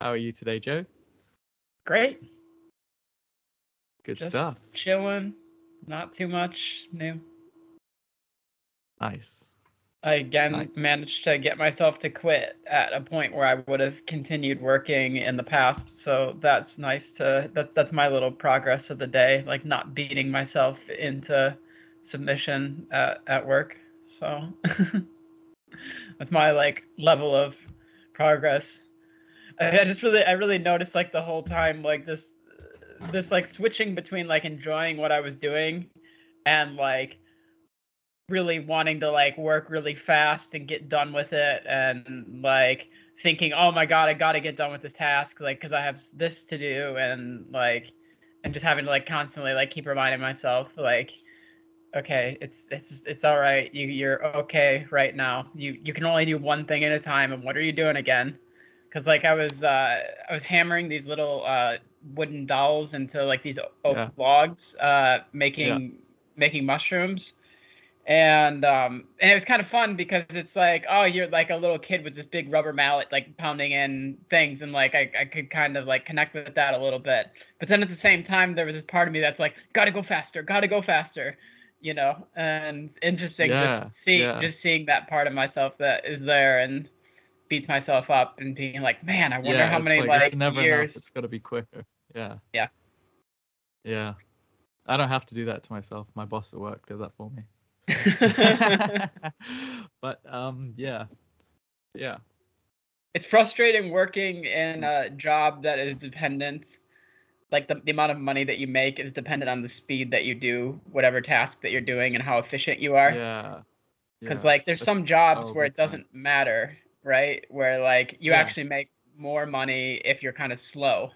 How are you today, Joe? Great. Good Just stuff. chilling. Not too much new. Nice. I again Nice. managed to get myself to quit at a point where I would have continued working in the past. So that's nice to that that's my little progress of the day, like not beating myself into submission at, at work. So that's my like level of progress. I, just really I really noticed like the whole time like this this like switching between like enjoying what I was doing and like really wanting to like work really fast and get done with it and like thinking oh my god i gotta get done with this task like because i have this to do and like and just having to like constantly like keep reminding myself like okay it's it's it's all right. You you're okay right now. You you can only do one thing at a time and what are you doing again because like i was uh i was hammering these little uh wooden dolls into like these oak Yeah. logs uh making making mushrooms and um and it was kind of fun because it's like oh you're like a little kid with this big rubber mallet like pounding in things and like I, I could kind of like connect with that a little bit but then at the same time there was this part of me that's like gotta go faster gotta go faster you know and it's interesting Yeah, just seeing yeah. just seeing that part of myself that is there and beats myself up and being like man i wonder yeah, how many like, like, it's never enough. years It's got to be quicker. Yeah. Yeah. Yeah. I don't have to do that to myself. My boss at work does that for me. but um, yeah, yeah, it's frustrating working in a job that is dependent like the, the amount of money that you make is dependent on the speed that you do whatever task that you're doing and how efficient you are yeah. because yeah. like there's That's- some jobs oh, where it doesn't matter right where like you Yeah. actually make more money if you're kind of slow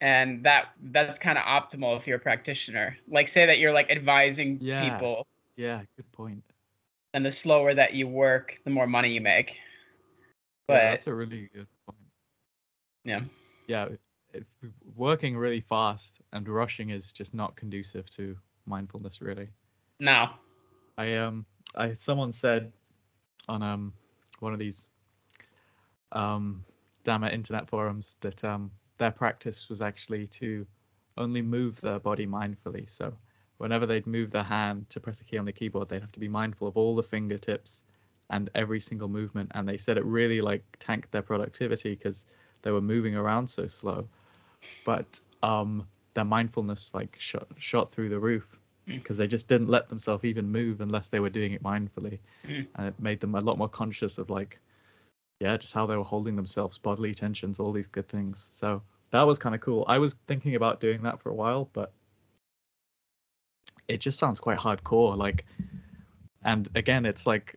and that that's kind of optimal if you're a practitioner like say that you're like advising Yeah. people Yeah, good point. and the slower that you work the more money you make but yeah, that's a really good point. yeah Yeah, if, working really fast and rushing is just not conducive to mindfulness, really. no I um I someone said on um one of these um damn internet forums that um their practice was actually to only move their body mindfully. So whenever they'd move their hand to press a key on the keyboard, they'd have to be mindful of all the fingertips and every single movement. And they said it really like tanked their productivity because they were moving around so slow. But um their mindfulness like shot shot through the roof Mm. because they just didn't let themselves even move unless they were doing it mindfully Mm. and it made them a lot more conscious of like yeah just how they were holding themselves bodily tensions all these good things so that was kind of cool i was thinking about doing that for a while but it just sounds quite hardcore like and again it's like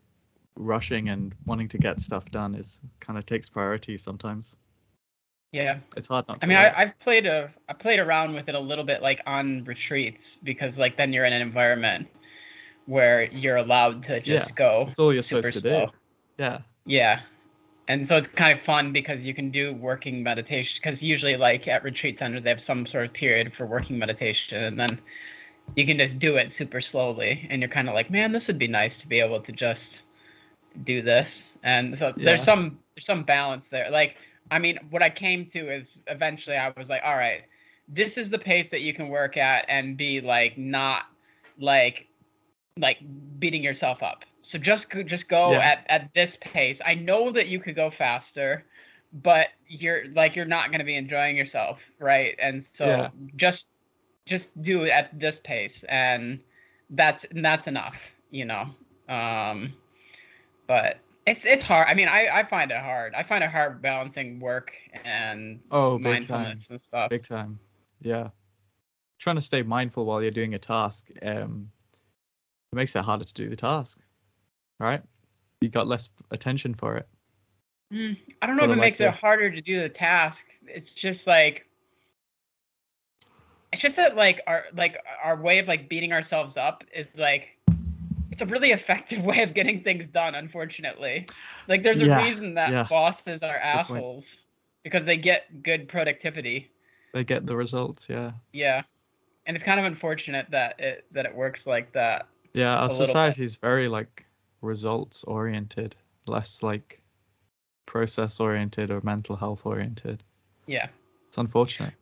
rushing and wanting to get stuff done is kind of takes priority sometimes yeah it's hard not to I mean, I, I've played a, I played around with it a little bit, like on retreats, because like then you're in an environment where you're allowed to just Yeah, go. it's all you're super supposed to slow. do yeah Yeah, and so it's kind of fun because you can do working meditation. Because usually, like at retreat centers, they have some sort of period for working meditation, and then you can just do it super slowly, and you're kind of like, man, this would be nice to be able to just do this. And so there's some there's some balance there. Like, I mean, what I came to is eventually I was like, all right, this is the pace that you can work at and be like not like like beating yourself up. So just go- just go Yeah. at at this pace. I know that you could go faster, but you're like you're not going to be enjoying yourself, right? And so Yeah. just just do it at this pace and that's and that's enough, you know. Um but it's it's hard. I mean, I I find it hard. I find it hard balancing work and Oh, big time. mindfulness and stuff. big time yeah trying to stay mindful while you're doing a task um it makes it harder to do the task right you got less attention for it Mm, I don't know Sort if it like makes the- it harder to do the task. It's just like it's just that like our like our way of like beating ourselves up is like it's a really effective way of getting things done, unfortunately. Like there's a Yeah, reason that yeah. bosses are assholes because they get good productivity. they get the results yeah Yeah. And it's kind of unfortunate that it that it works like that. yeah our A little bit. society is very like results oriented less like process oriented or mental health oriented. Yeah. It's unfortunate.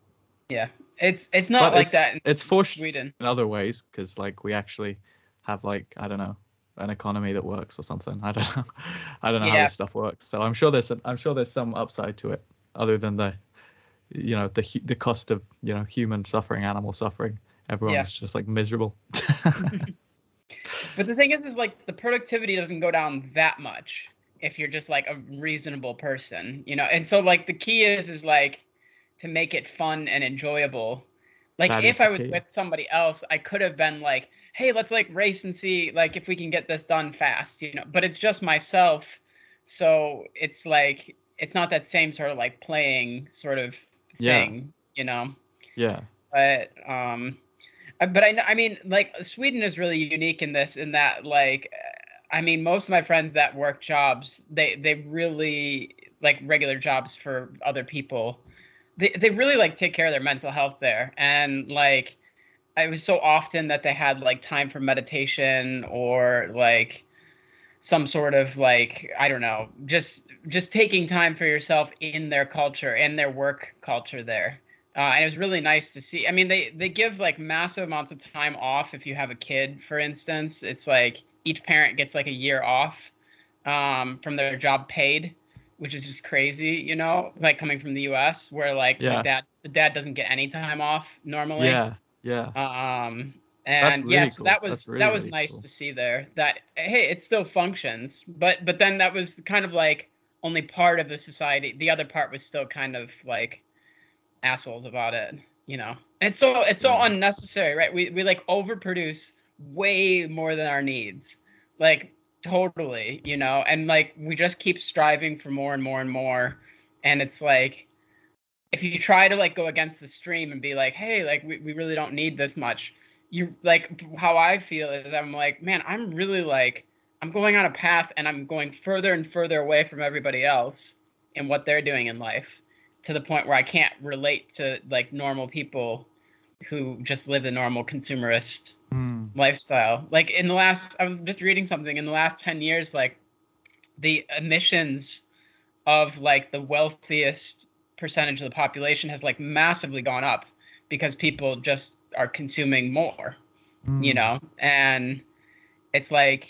Yeah. It's it's not But like it's- that in it's S- for sh- Sweden. In other ways, because like we actually have like I don't know an economy that works or something. I don't know. I don't know how this stuff works. So I'm sure there's some, I'm sure there's some upside to it, other than the, you know, the the cost of you know human suffering, animal suffering. Everyone's just like miserable. But the thing is, is like the productivity doesn't go down that much if you're just like a reasonable person, you know. And so like the key is is like to make it fun and enjoyable. Like That if I was key. with somebody else, I could have been like, "Hey, let's like race and see like if we can get this done fast," you know. But it's just myself, so it's like it's not that same sort of like playing sort of Yeah. thing, you know yeah. but um uh, but I know I mean like Sweden is really unique in this in that like I mean most of my friends that work jobs they they really like regular jobs for other people they they really like take care of their mental health there and like it was so often that they had like time for meditation or like some sort of like I don't know just just taking time for yourself in their culture and their work culture there uh, and it was really nice to see. I mean, they they give like massive amounts of time off if you have a kid, for instance. It's like each parent gets like a year off um, from their job paid, which is just crazy, you know, like coming from the U.S. where like Yeah. the dad the dad doesn't get any time off normally. Yeah. Yeah. Um, and really yes, cool. that was really, that was really nice cool. to see there. That hey, it still functions, but but then that was kind of like only part of the society. The other part was still kind of like assholes about it, you know. And it's so it's so Yeah. unnecessary, right? We we like overproduce way more than our needs, like totally, you know. And like we just keep striving for more and more and more, and it's like if you try to like go against the stream and be like, hey, like we, we really don't need this much, you like how I feel is I'm like, man, I'm really like I'm going on a path and I'm going further and further away from everybody else and what they're doing in life to the point where I can't relate to like normal people who just live the normal consumerist Hmm. lifestyle. Like in the last, I was just reading something in the last 10 years, like the emissions of like the wealthiest percentage of the population has like massively gone up because people just are consuming more, you Hmm. know? And it's like,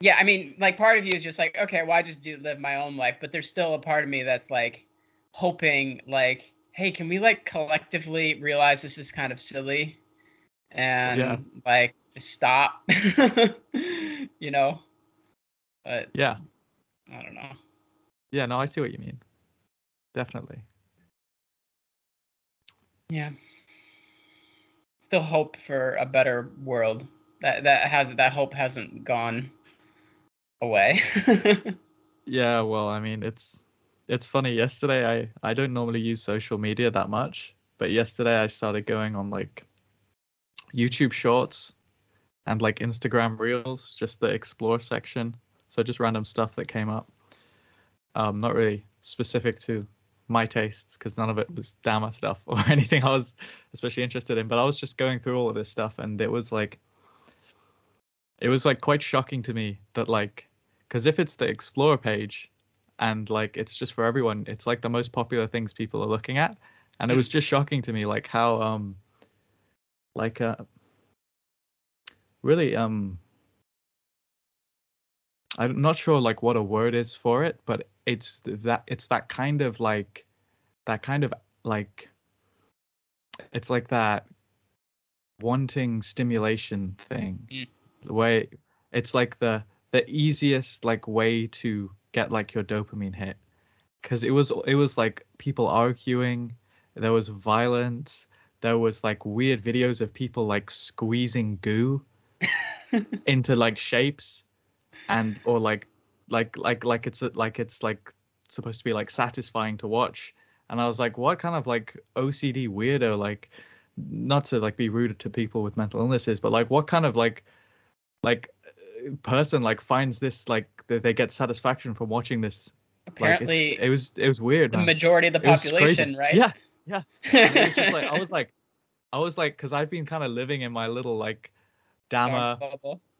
yeah, I mean, like part of you is just like, okay, well, I just do live my own life, but there's still a part of me that's like hoping, like, hey, can we like collectively realize this is kind of silly and Yeah. like just stop, you know? But Yeah. I don't know. Yeah. No, I see what you mean. Definitely. Yeah. Still hope for a better world. That that has that hope hasn't gone away. Yeah, well, I mean, it's it's funny. Yesterday, I I don't normally use social media that much, but yesterday I started going on like YouTube Shorts and like Instagram Reels, just the explore section. So just random stuff that came up. Um, not really specific to my tastes because none of it was Dhamma stuff or anything I was especially interested in. But I was just going through all of this stuff, and it was like, it was like quite shocking to me that like because if it's the explore page and like it's just for everyone it's like the most popular things people are looking at and it Mm. was just shocking to me like how um like uh really um i'm not sure like what a word is for it but it's that it's that kind of like that kind of like it's like that wanting stimulation thing. Mm. the way it's like the the easiest like way to get like your dopamine hit. Because it was it was like people arguing there was violence there was like weird videos of people like squeezing goo into like shapes and or like like like like it's like it's like supposed to be like satisfying to watch and i was like what kind of like ocd weirdo like not to like be rude to people with mental illnesses but like what kind of like like uh, person like finds this like that they get satisfaction from watching this like Apparently, it's, it was it was weird the man. majority of the It was crazy. population, right? yeah yeah it was just like i was like i was like because i've been kind of living in my little like dhamma.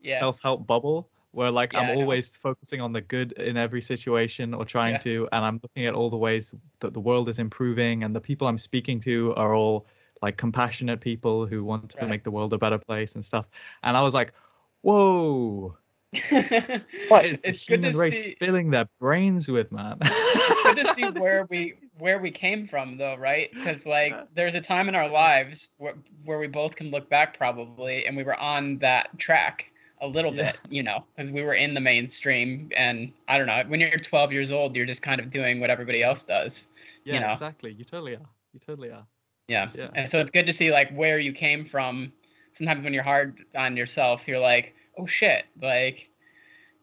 Yeah. self-help bubble where like Yeah, I'm always focusing on the good in every situation or trying Yeah. to, and I'm looking at all the ways that the world is improving, and the people I'm speaking to are all like compassionate people who want to Right. make the world a better place and stuff. And I was like, whoa, what is the it's good human race see. filling their brains with, man? It's good to see where we where we came from, though, right? Because like there's a time in our lives where where we both can look back probably, and we were on that track a little Yeah. bit, you know, because we were in the mainstream, and I don't know. When you're 12 years old, you're just kind of doing what everybody else does. Yeah, know. exactly. You totally are. You totally are. Yeah. Yeah. And so it's good to see like where you came from. Sometimes when you're hard on yourself, you're like, oh shit, like,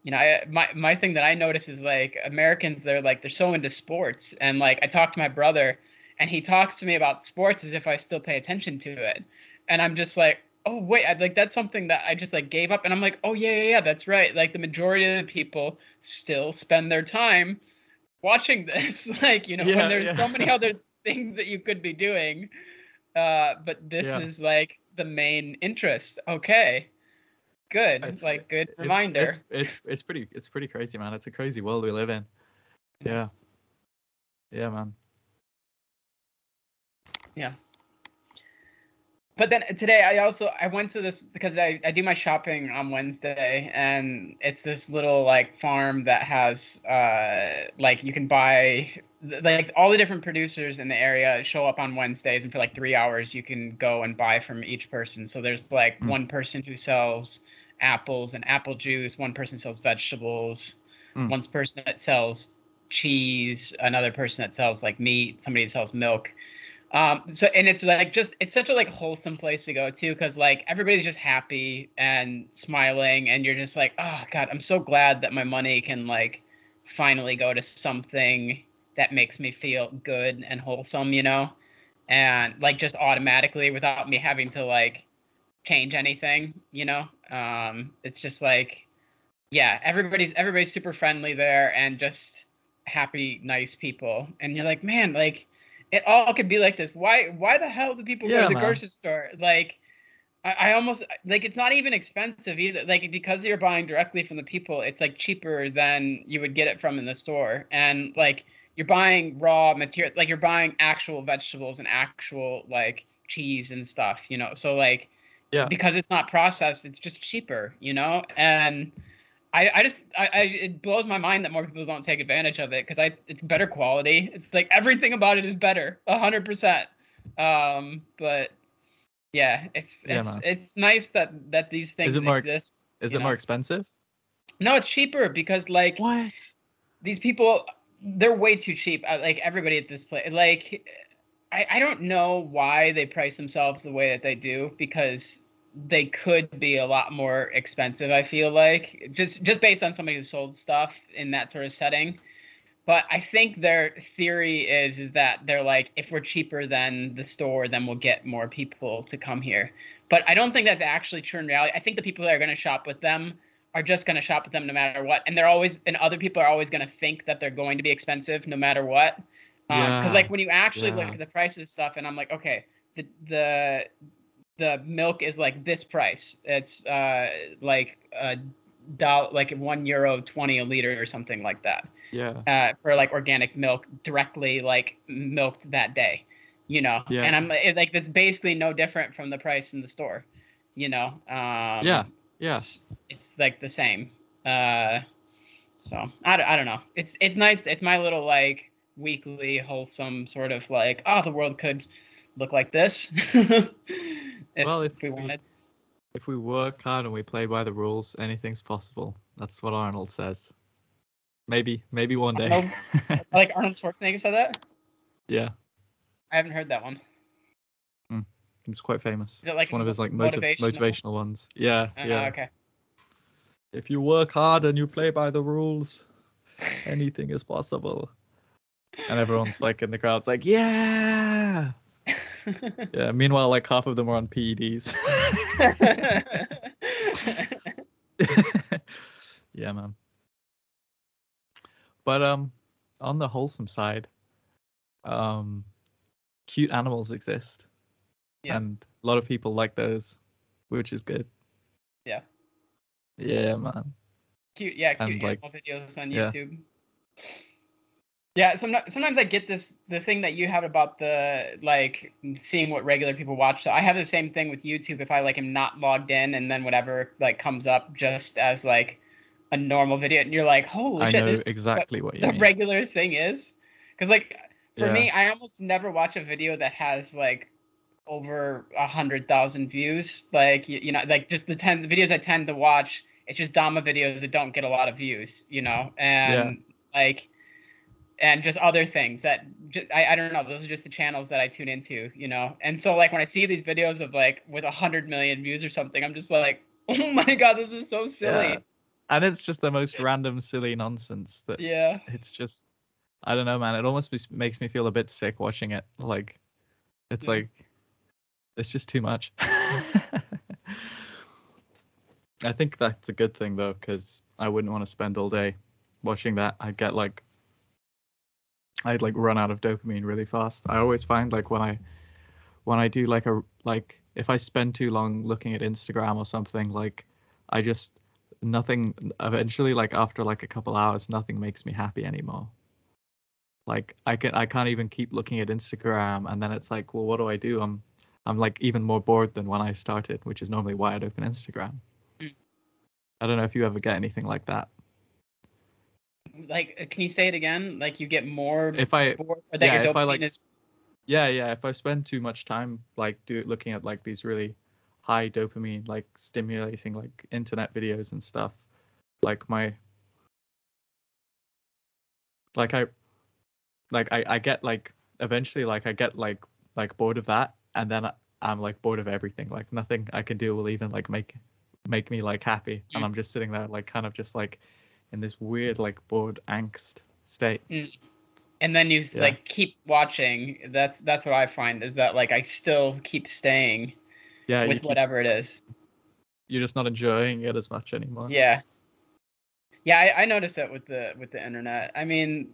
you know, I, my my thing that I notice is like Americans, they're like they're so into sports, and like I talk to my brother, and he talks to me about sports as if I still pay attention to it, and I'm just like, oh wait, I, like that's something that I just like gave up, and I'm like, oh yeah, yeah, yeah, that's right. Like the majority of the people still spend their time watching this, like you know, Yeah, when there's yeah. so many other things that you could be doing uh but this Yeah. is like the main interest okay good It's- like good It's- reminder It's, it's it's pretty it's pretty crazy, man. It's a crazy world we live in. Yeah. Yeah, man. But then today i also i went to this because i, I do my shopping on wednesday and it's this little like farm that has uh like you can buy like all the different producers in the area show up on wednesdays and for like three hours you can go and buy from each person so there's like Mm. one person who sells apples and apple juice one person sells vegetables Mm. one person that sells cheese another person that sells like meat somebody that sells milk um so and it's like just it's such a like wholesome place to go to because like everybody's just happy and smiling and you're just like oh god i'm so glad that my money can like finally go to something that makes me feel good and wholesome you know? And like just automatically without me having to like change anything you know? Um it's just like yeah everybody's everybody's super friendly there and just happy nice people. And you're like man like it all could be like this. Why why the hell do people go to the man. grocery store? Like I, I almost like it's not even expensive either. Like because you're buying directly from the people it's like cheaper than you would get it from in the store. And like you're buying raw materials like you're buying actual vegetables and actual like cheese and stuff you know? So like Yeah. because it's not processed it's just cheaper you know? And I, I just I, I it blows my mind that more people don't take advantage of it because I it's better quality. It's like everything about it is better, a hundred percent. Um, but yeah, it's Yeah, it's man. it's nice that that these things Is it more ex- Is it more expensive? No, it's cheaper because like What? these people they're way too cheap uh, like everybody at this place like I, I don't know why they price themselves the way that they do because they could be a lot more expensive i feel like just just based on somebody who sold stuff in that sort of setting. But i think their theory is is that they're like if we're cheaper than the store then we'll get more people to come here. But i don't think that's actually true in reality. I think the people that are going to shop with them are just going to shop with them no matter what. And they're always and other people are always going to think that they're going to be expensive no matter what. Um, because Yeah, like when you actually look at the prices of stuff and i'm like okay the the the milk is like this price it's uh like a dollar like one euro 20 a liter or something like that Yeah. uh for like organic milk directly like milked that day you know Yeah. and i'm it, like that's basically no different from the price in the store you know um Yeah. Yeah. it's, it's like the same uh so I, don't- I don't know it's it's nice it's my little like weekly wholesome sort of like oh the world could look like this if, Well, if we we- wanted If we work hard and we play by the rules, anything's possible. That's what Arnold says. Maybe, maybe one day. Arnold? like arnold schwarzenegger said that yeah, i haven't heard that one It's quite famous. Is it like It's one of his like motiv- motivational? motivational ones. Yeah, uh, yeah. okay If you work hard and you play by the rules, anything is possible. And everyone's like in the crowd's like, yeah, yeah. Meanwhile, like half of them are on PEDs. yeah, man. But um, on the wholesome side, um, cute animals exist, Yeah. and a lot of people like those, which is good. Yeah. Yeah, man. Cute, yeah, cute And, like, videos on. YouTube. Yeah, sometimes sometimes I get this the thing that you have about the like seeing what regular people watch. So I have the same thing with YouTube if I like am not logged in and then whatever like comes up just as like a normal video and you're like, holy I shit, know what exactly what you the mean. regular thing is. Because like for Yeah. me, I almost never watch a video that has like over a hundred thousand views. Like you, you know, like just the ten the videos I tend to watch, it's just Dhamma videos that don't get a lot of views, you know, and like and just other things that ju- I, I don't know those are just the channels that i tune into you know and so like when i see these videos of like with a hundred million views or something i'm just like oh my god this is so silly Yeah. And it's just the most random, silly nonsense that yeah, it's just, I don't know, man. It almost makes me feel a bit sick watching it. Like, it's Yeah. like, it's just too much. I think that's a good thing though, because I wouldn't want to spend all day watching that. I'd get like, I'd like run out of dopamine really fast. I always find like when I, when I do like a like if I spend too long looking at Instagram or something, like I just nothing eventually like after like a couple hours nothing makes me happy anymore like i can i can't even keep looking at instagram and then it's like well what do i do i'm i'm like even more bored than when i started which is normally why i'd open instagram Mm. i don't know if you ever get anything like that like uh, can you say it again like you get more if i bored yeah, if I, like, is yeah yeah if i spend too much time like do looking at like these really high dopamine like stimulating like internet videos and stuff like my like i like i i get like eventually like i get like like bored of that and then I- i'm like bored of everything like nothing i can do will even like make make me like happy and Mm. i'm just sitting there like kind of just like in this weird like bored angst state. Mm. And then you Yeah. like keep watching. That's that's what i find is that like i still keep staying yeah with keep, whatever it is. You're just not enjoying it as much anymore. Yeah. Yeah, I, I noticed that with the with the internet. I mean,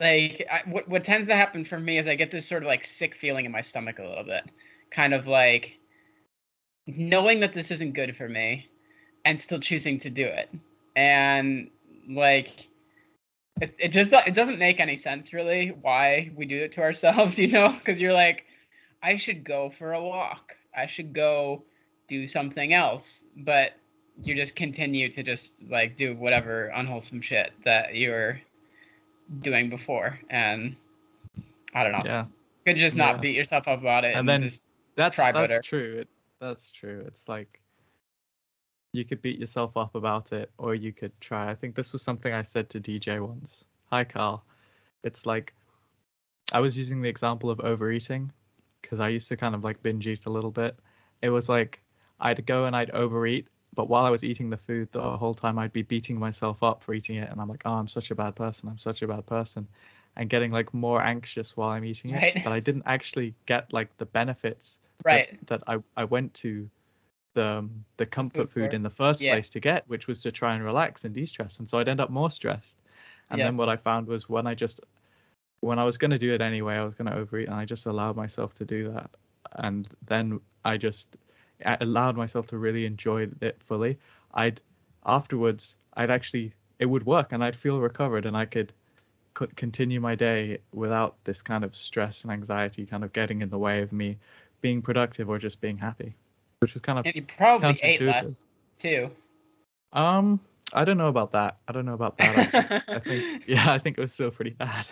like I, what what tends to happen for me is I get this sort of like sick feeling in my stomach a little bit, kind of like knowing that this isn't good for me, and still choosing to do it, and like it, it just it doesn't make any sense really why we do it to ourselves, you know? Because you're like, I should go for a walk. I should go do something else, but you just continue to just like do whatever unwholesome shit that you were doing before and i don't know yeah it's good to just not Yeah. beat yourself up about it And and, then just That's that's better. true. It, that's true. It's like you could beat yourself up about it, or you could try. I think this was something I said to DJ once. Hi, Carl. It's like I was using the example of overeating because I used to kind of like binge eat a little bit. It was like I'd go and I'd overeat, but while I was eating the food, the whole time I'd be beating myself up for eating it, and I'm like, oh, I'm such a bad person. I'm such a bad person, and getting like more anxious while I'm eating it. Right. But I didn't actually get like the benefits that- that, I, I went to the um, the comfort food in the first Yeah. place to get, which was to try and relax and de-stress. And so I'd end up more stressed. And Yeah. then what I found was when I just when I was going to do it anyway, I was going to overeat, and I just allowed myself to do that. And then I just I allowed myself to really enjoy it fully. I'd afterwards, I'd actually it would work, and I'd feel recovered, and I could could continue my day without this kind of stress and anxiety kind of getting in the way of me being productive or just being happy, which was kind of and you probably ate less too um I don't know about that. I don't know about that. I think, I think yeah, I think it was still pretty bad.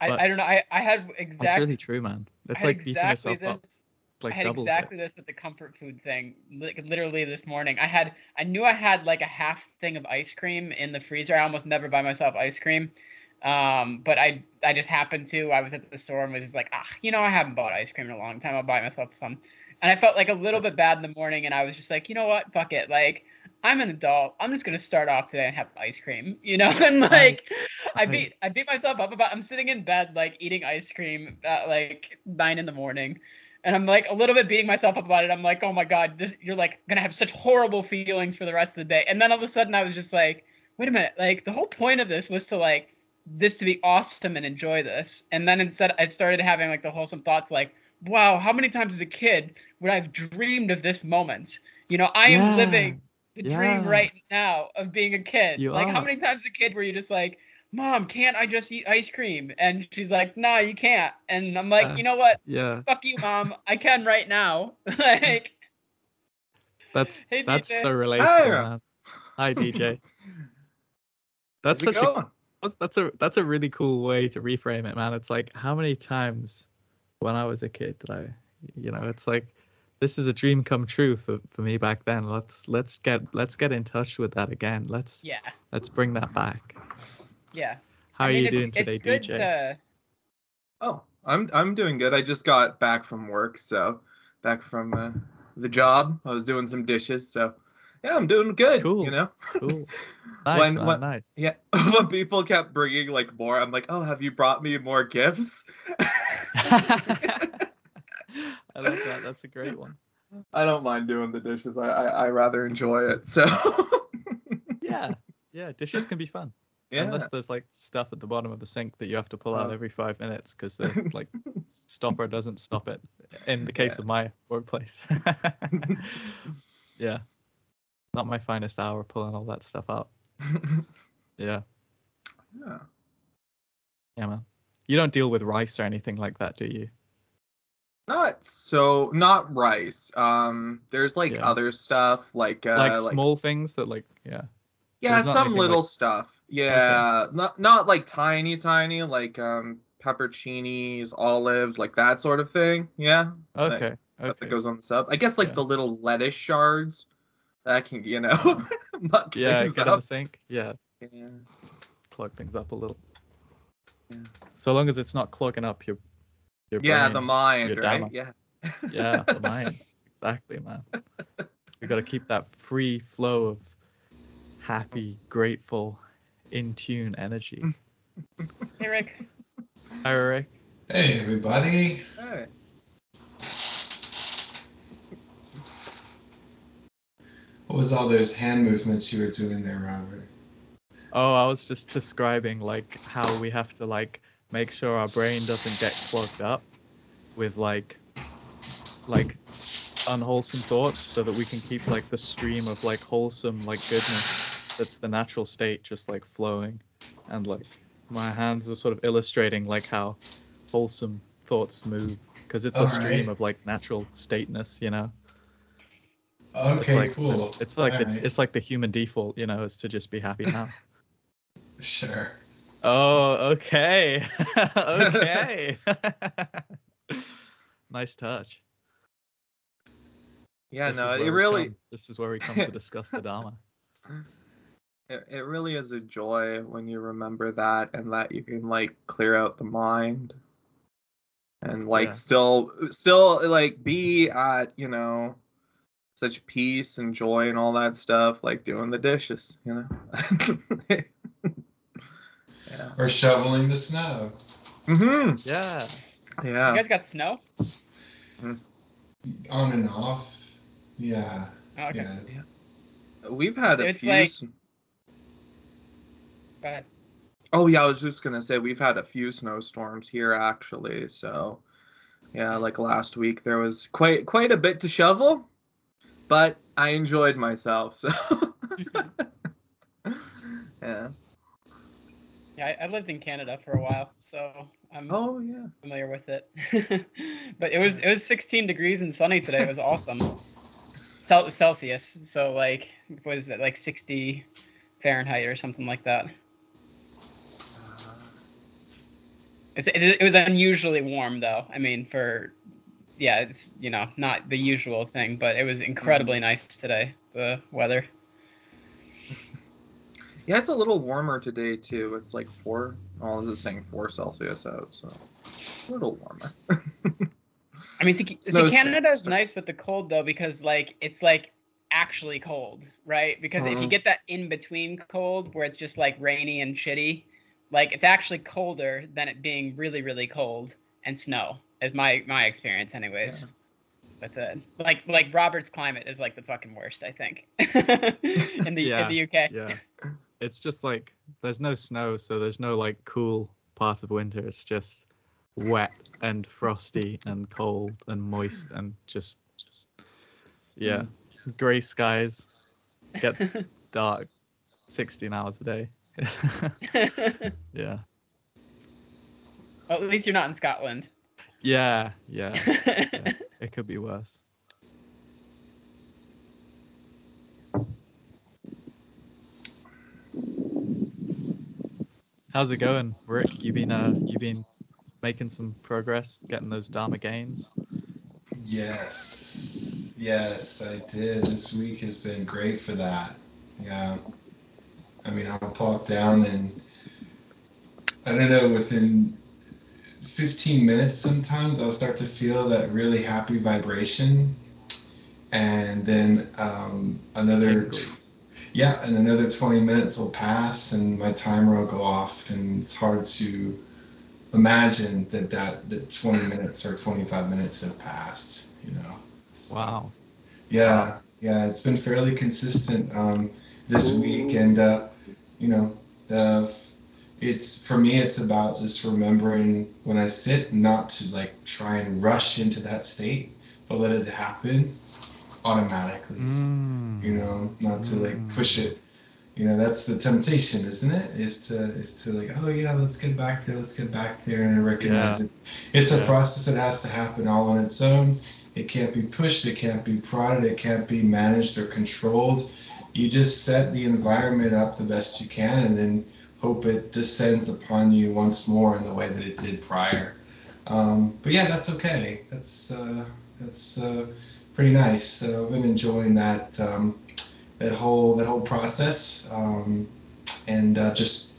I, I don't know i i had That's exactly really true, man. It's like beating exactly yourself up this like I had exactly it. this with the comfort food thing. Like literally this morning, I had I knew I had like a half thing of ice cream in the freezer. I almost never buy myself ice cream, um, but I I just happened to. I was at the store and was just like, ah, you know, I haven't bought ice cream in a long time. I'll buy myself some. And I felt like a little bit bad in the morning, and I was just like, you know what, fuck it. Like I'm an adult. I'm just gonna start off today and have ice cream, you know. And like I beat I beat myself up about. I'm sitting in bed like eating ice cream at like nine in the morning and I'm like a little bit beating myself up about it. I'm like, oh my god, this you're like gonna have such horrible feelings for the rest of the day. And then all of a sudden, I was just like, wait a minute, like the whole point of this was to like this to be awesome and enjoy this. And then instead, I started having like the wholesome thoughts, like, wow, how many times as a kid would I have dreamed of this moment? You know, I am Yeah. living the Yeah. dream right now of being a kid. You like, how many times as a kid were you just like, "Mom, can't I just eat ice cream?" And she's like, "Nah, you can't." And I'm like, Uh, "You know what? Yeah, Fuck you, mom. I can right now." like, that's Hey, that's DJ. so relatable, Hi. man. Hi, DJ. That's How's such a that's, that's a that's a really cool way to reframe it, man. It's like how many times when I was a kid did I, you know, it's like this is a dream come true for, for me back then. Let's let's get let's get in touch with that again. Let's yeah, let's bring that back. yeah. How I are you it's, doing today, good DJ? To, Oh, I'm I'm doing good. I just got back from work, so back from uh, the job. I was doing some dishes, so yeah, I'm doing good. Cool. You know. Cool. Nice, When- man. when- nice. Yeah. when people kept bringing like more, I'm like, oh, have you brought me more gifts? I love that. That's a great one. I don't mind doing the dishes. I I, I rather enjoy it. So Yeah. Yeah. Dishes can be fun. yeah. Unless there's like stuff at the bottom of the sink that you have to pull out Oh. every five minutes because the like stopper doesn't stop it. In the case Yeah. of my workplace. yeah. Not my finest hour pulling all that stuff out. Yeah. yeah. Yeah, man. You don't deal with rice or anything like that, do you? Not so not rice. Um there's like Yeah. other stuff like uh like small things that like yeah. Yeah, There's some little like- stuff. Yeah, not not like tiny, tiny, like um pepperoncinis, olives, like that sort of thing. Yeah, Okay. stuff Okay. that goes on the sub. I guess like Yeah. the little lettuce shards that can, you know, muck yeah, things get up. the sink. Yeah. Yeah. Clog things up a little. Yeah. So long as it's not clogging up your your Yeah, brain. the mind, your right? dhamma. Yeah. yeah, the mind. Exactly, man. We got to keep that free flow of happy, grateful, in tune energy. hey, Rick. Hi, Rick. Hey, everybody. Hey. What was all those hand movements you were doing there, Robert? Oh, I was just describing like how we have to like make sure our brain doesn't get clogged up with like like unwholesome thoughts so that we can keep like the stream of like wholesome like goodness that's the natural state just like flowing and like my hands are sort of illustrating like how wholesome thoughts move because it's a stream right. of like natural stateness you know Okay, like- cool. it's like the Alright, it's like the human default you know is to just be happy now Sure. Oh, okay. okay. nice touch. Yeah, This no, it really come- This is where we come to discuss the Dharma. it, it really is a joy when you remember that and that you can like clear out the mind and like Yeah. still still like be at you know such peace and joy and all that stuff like doing the dishes you know yeah Or shoveling the snow. Mm-hmm. Yeah. yeah You guys got snow? On and off. Yeah. Oh, okay. Yeah. we've had a It's few like- s- Go ahead. Oh yeah, I was just gonna say we've had a few snowstorms here actually. So yeah, like last week there was quite quite a bit to shovel, but I enjoyed myself. So yeah. Yeah, I, I lived in Canada for a while, so I'm Oh yeah. familiar with it. but it was it was 16 degrees and sunny today. It was awesome. Cel- Celsius, so like was it like 60 Fahrenheit or something like that? Uh-huh. It's, it, it was unusually warm though. I mean, for yeah, it's you know not the usual thing, but it was incredibly mm-hmm. nice today. The weather. Yeah, it's a little warmer today too. It's like four. Oh, this is saying four Celsius out, so a little warmer. I mean, see, see Canada is nice with the cold though because like it's like actually cold, right? Because if you Mhm. get that in between cold where it's just like rainy and shitty, like it's actually colder than it being really really cold and snow. Is my my experience, anyways. But it, like like Robert's climate is like the fucking worst, I think, in the Yeah, in the UK. Yeah. It's just like there's no snow, so there's no like cool part of winter. It's just wet and frosty and cold and moist and just yeah, mm. gray skies. gets dark 16 hours a day. yeah. well, at least you're not in Scotland. Yeah, yeah. yeah. It could be worse. How's it going, Rick? You've been uh you been making some progress, getting those Dharma gains? Yes, yes, I did. This week has been great for that. Yeah, I mean, I'll pop down and I don't know within 15 minutes sometimes I'll start to feel that really happy vibration, and then um, another. Yeah, and another 20 minutes will pass and my timer will go off, and it's hard to imagine that that, that 20 minutes or 25 minutes have passed, you know. So, Wow. Yeah, yeah, it's been fairly consistent um, this week, and uh, you know, the it's for me, it's about just remembering when I sit, not to like try and rush into that state, but let it happen automatically Mm. you know not to like push it. You know that's the temptation isn't it? Is to is to like oh yeah let's get back there let's get back there and I recognize Yeah. it. It's a process that has to happen all on its own. It can't be pushed it can't be prodded it can't be managed or controlled. You just set the environment up the best you can and then hope it descends upon you once more in the way that it did prior. Um, but yeah that's okay. That's uh, that's uh, pretty nice so i've been enjoying that um, that whole that whole process um, and uh, just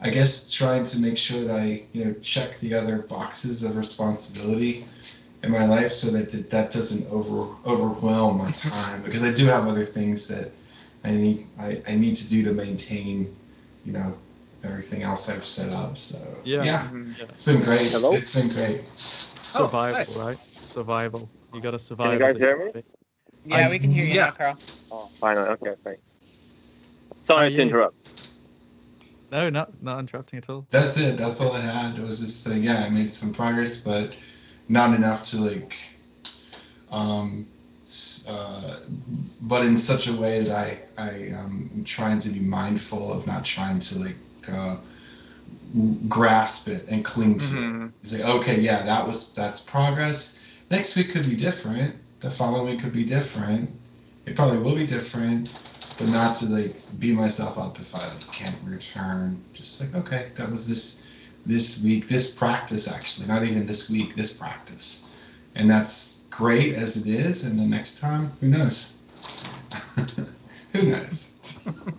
I guess trying to make sure that I you know check the other boxes of responsibility in my life so that that, that doesn't over overwhelm my time because I do have other things that I need I, I need to do to maintain you know everything else I've set up so Yeah. yeah Mhm. Yeah. it's been great Hello? it's been great Survival, right? Survival. You gotta survive. guys as a hear me? being. yeah, we can hear you Yeah. now, Carl. Oh, finally. Okay, fine. Sorry yeah. to interrupt. No, not not interrupting at all. That's it. That's all I had. It was just like, yeah, I made some progress, but not enough to like, um, uh, but in such a way that I I um, am trying to be mindful of not trying to like uh, grasp it and cling to it. Mhm. It's like, okay, yeah, that was that's progress. Next week could be different. The following week could be different. It probably will be different, but not to like beat myself up if I like, can't return. Just like, okay, that was this this week, this practice actually, not even this week, this practice, and that's great as it is. And the next time, who knows? who knows?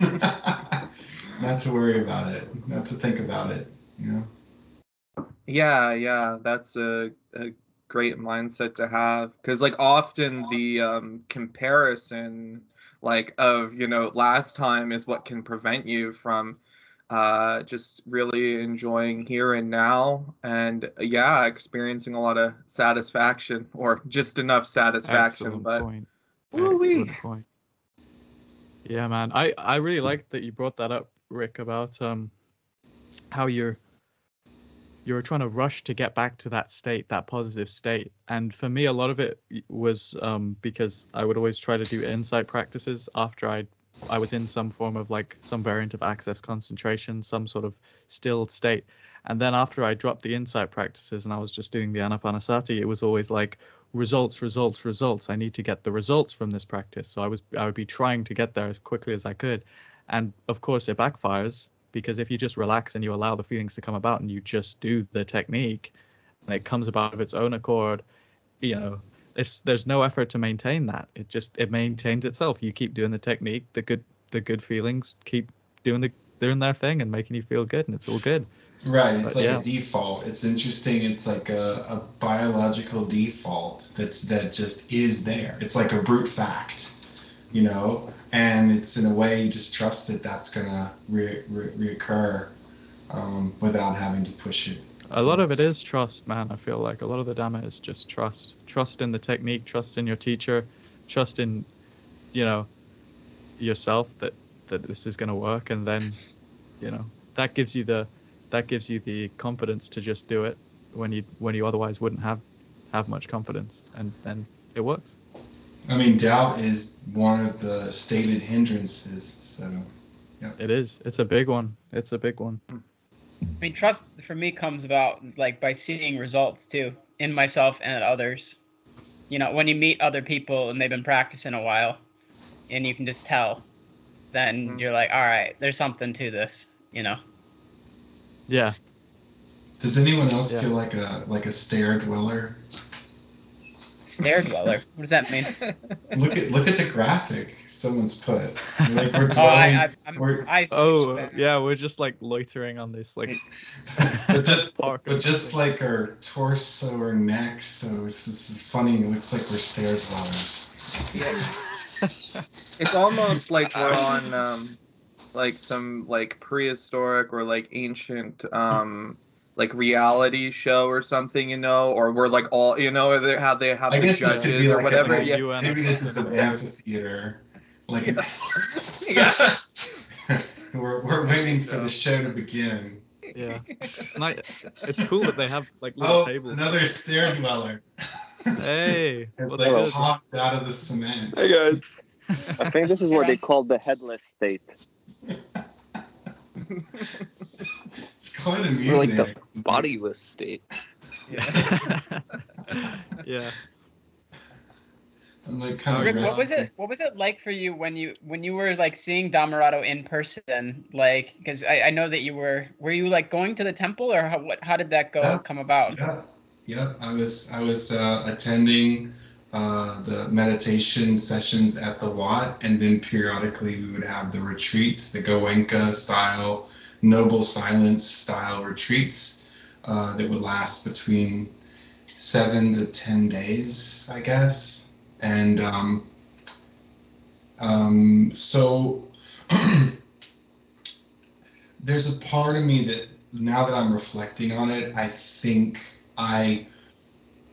not to worry about it, not to think about it. You know. Yeah, yeah, that's a, a great mindset to have because like often the um comparison like of you know last time is what can prevent you from uh just really enjoying here and now and uh, yeah experiencing a lot of satisfaction or just enough satisfaction Excellent but point. Excellent point. Yeah, man. I I really like that you brought that up, Rick, about um how you're you're trying to rush to get back to that state, that positive state. And for me, a lot of it was um because I would always try to do insight practices after I I was in some form of like some variant of access concentration, some sort of stilled state. And then after I dropped the insight practices and I was just doing the anapanasati, it was always like results, results, results. I need to get the results from this practice. So I was I would be trying to get there as quickly as I could. And of course it backfires because if you just relax and you allow the feelings to come about and you just do the technique and it comes about of its own accord, you know, it's there's no effort to maintain that. It just it maintains itself. You keep doing the technique, the good the good feelings keep doing the doing their thing and making you feel good and it's all good. Right, it's But like yeah. a default. It's interesting. It's like a, a biological default that's that just is there. It's like a brute fact, you know. And it's in a way you just trust that that's gonna re- re- reoccur um, without having to push it. A lot of It's- trust, man. I feel like a lot of the Dhamma is just trust. Trust in the technique, trust in your teacher, trust in, you know, yourself that that this is going to work, and then, you know, that gives you the that gives you the confidence to just do it when you when you otherwise wouldn't have have much confidence, and then it works. I mean, doubt is one of the stated hindrances. So, yeah. It is. It's a big one. It's a big one. I mean, trust for me comes about like by seeing results too in myself and others. You know, when you meet other people and they've been practicing a while, and you can just tell, then Mhm. you're like, all right, there's something to this. You know. Yeah. does anyone else Yeah. feel like a like a stair dweller? Stair dweller. What does that mean? Look at look at the graphic someone's put. Like we're Oh, dwelling, I, I, I'm, we're- I Oh, yeah. We're just like loitering on this like but just park. but just something. like our torso or neck. So it's just funny. It looks like we're stair dwellers. It's almost like we're on um, like some like prehistoric or like ancient um like reality show or something, you know, or we're like all you know they how they have I the guess judges be or like whatever. A, yeah. Yeah. UN maybe this is an amphitheater. Like Yeah. we're we're waiting for the show to begin. yeah. It's nice. It's cool that they have like little Oh, tables. another stair dweller. Hey, It, what's like popped out of the cement. Hey guys. I think this is what they call the headless state. It's quite amusing. Or like the bodiless state. yeah. yeah. I'm like kind of Rick, what was it? What was it like for you when you when you were like seeing Dhammarato in person? Like, because I, I know that you were were you like going to the temple or how what how did that go Yeah. come about? Yeah, yeah. I was I was uh, attending uh, the meditation sessions at the Wat, and then periodically we would have the retreats, the Goenka style, noble silence style retreats uh, that would last between seven to ten days, I guess. And um, um, so there's a part of me that now that I'm reflecting on it, I think I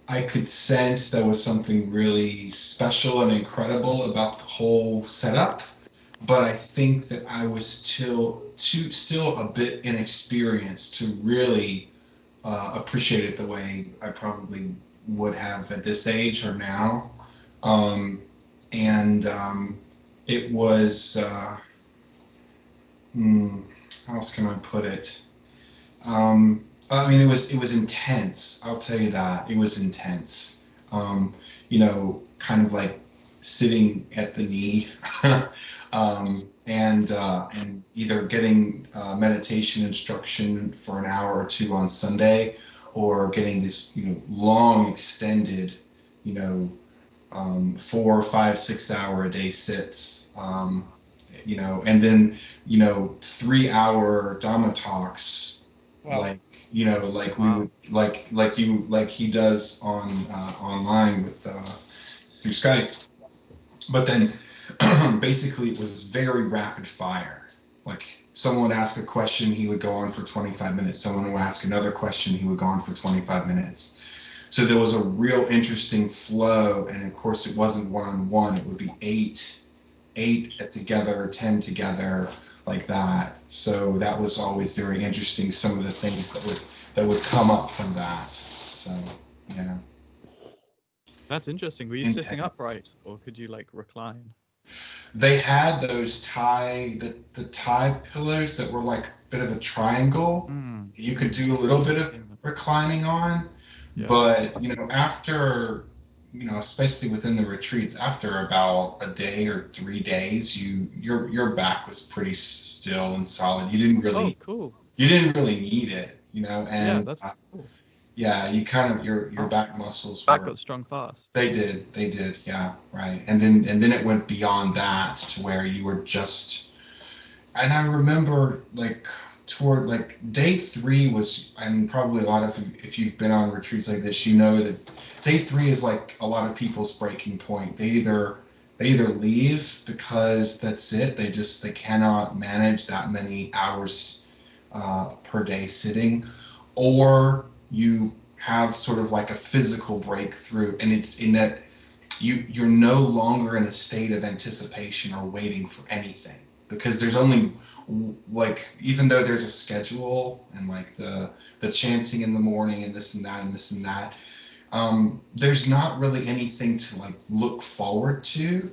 I could sense there was something really special and incredible about the whole setup, but I think that I was still too still a bit inexperienced to really uh, appreciate it the way I probably would have at this age or now. Um, and um, it was uh, hmm, how else can I put it? Um, I mean, it was it was intense. I'll tell you that it was intense. Um, you know, kind of like sitting at the knee, um, and uh, and either getting uh, meditation instruction for an hour or two on Sunday, or getting this you know long extended, you know, um, four, five, six hour a day sits. Um, you know, and then you know three hour Dhamma talks Wow. like you know like we Wow. would like like you like he does on uh, online with uh, through Skype but then basically it was very rapid fire like someone would ask a question he would go on for 25 minutes someone would ask another question he would go on for 25 minutes so there was a real interesting flow and of course it wasn't one-on-one it would be eight eight together 10 together like that. So that was always very interesting. Some of the things that would that would come up from that. So yeah, That's interesting. Were you sitting upright or could you like recline? They had those tie the the Thai pillars that were like a bit of a triangle. Hmm. You could do a little bit of reclining on, Yeah. but you know after you know especially within the retreats after about a day or three days you your your back was pretty still and solid you didn't Oh, really cool. you didn't really need it you know Yeah, and that's uh, cool. Yeah you kind of your your back muscles Back were, got strong fast. they did they did yeah right. And then and then it went beyond that to where you were just and i remember like toward like day three was and probably a lot of if you've been on retreats like this you know that day three is like a lot of people's breaking point. They either they either leave because that's it they just they cannot manage that many hours uh, per day sitting or you have sort of like a physical breakthrough and it's in that you you're no longer in a state of anticipation or waiting for anything because there's only like even though there's a schedule and like the the chanting in the morning and this and that and this and that um, there's not really anything to like look forward to.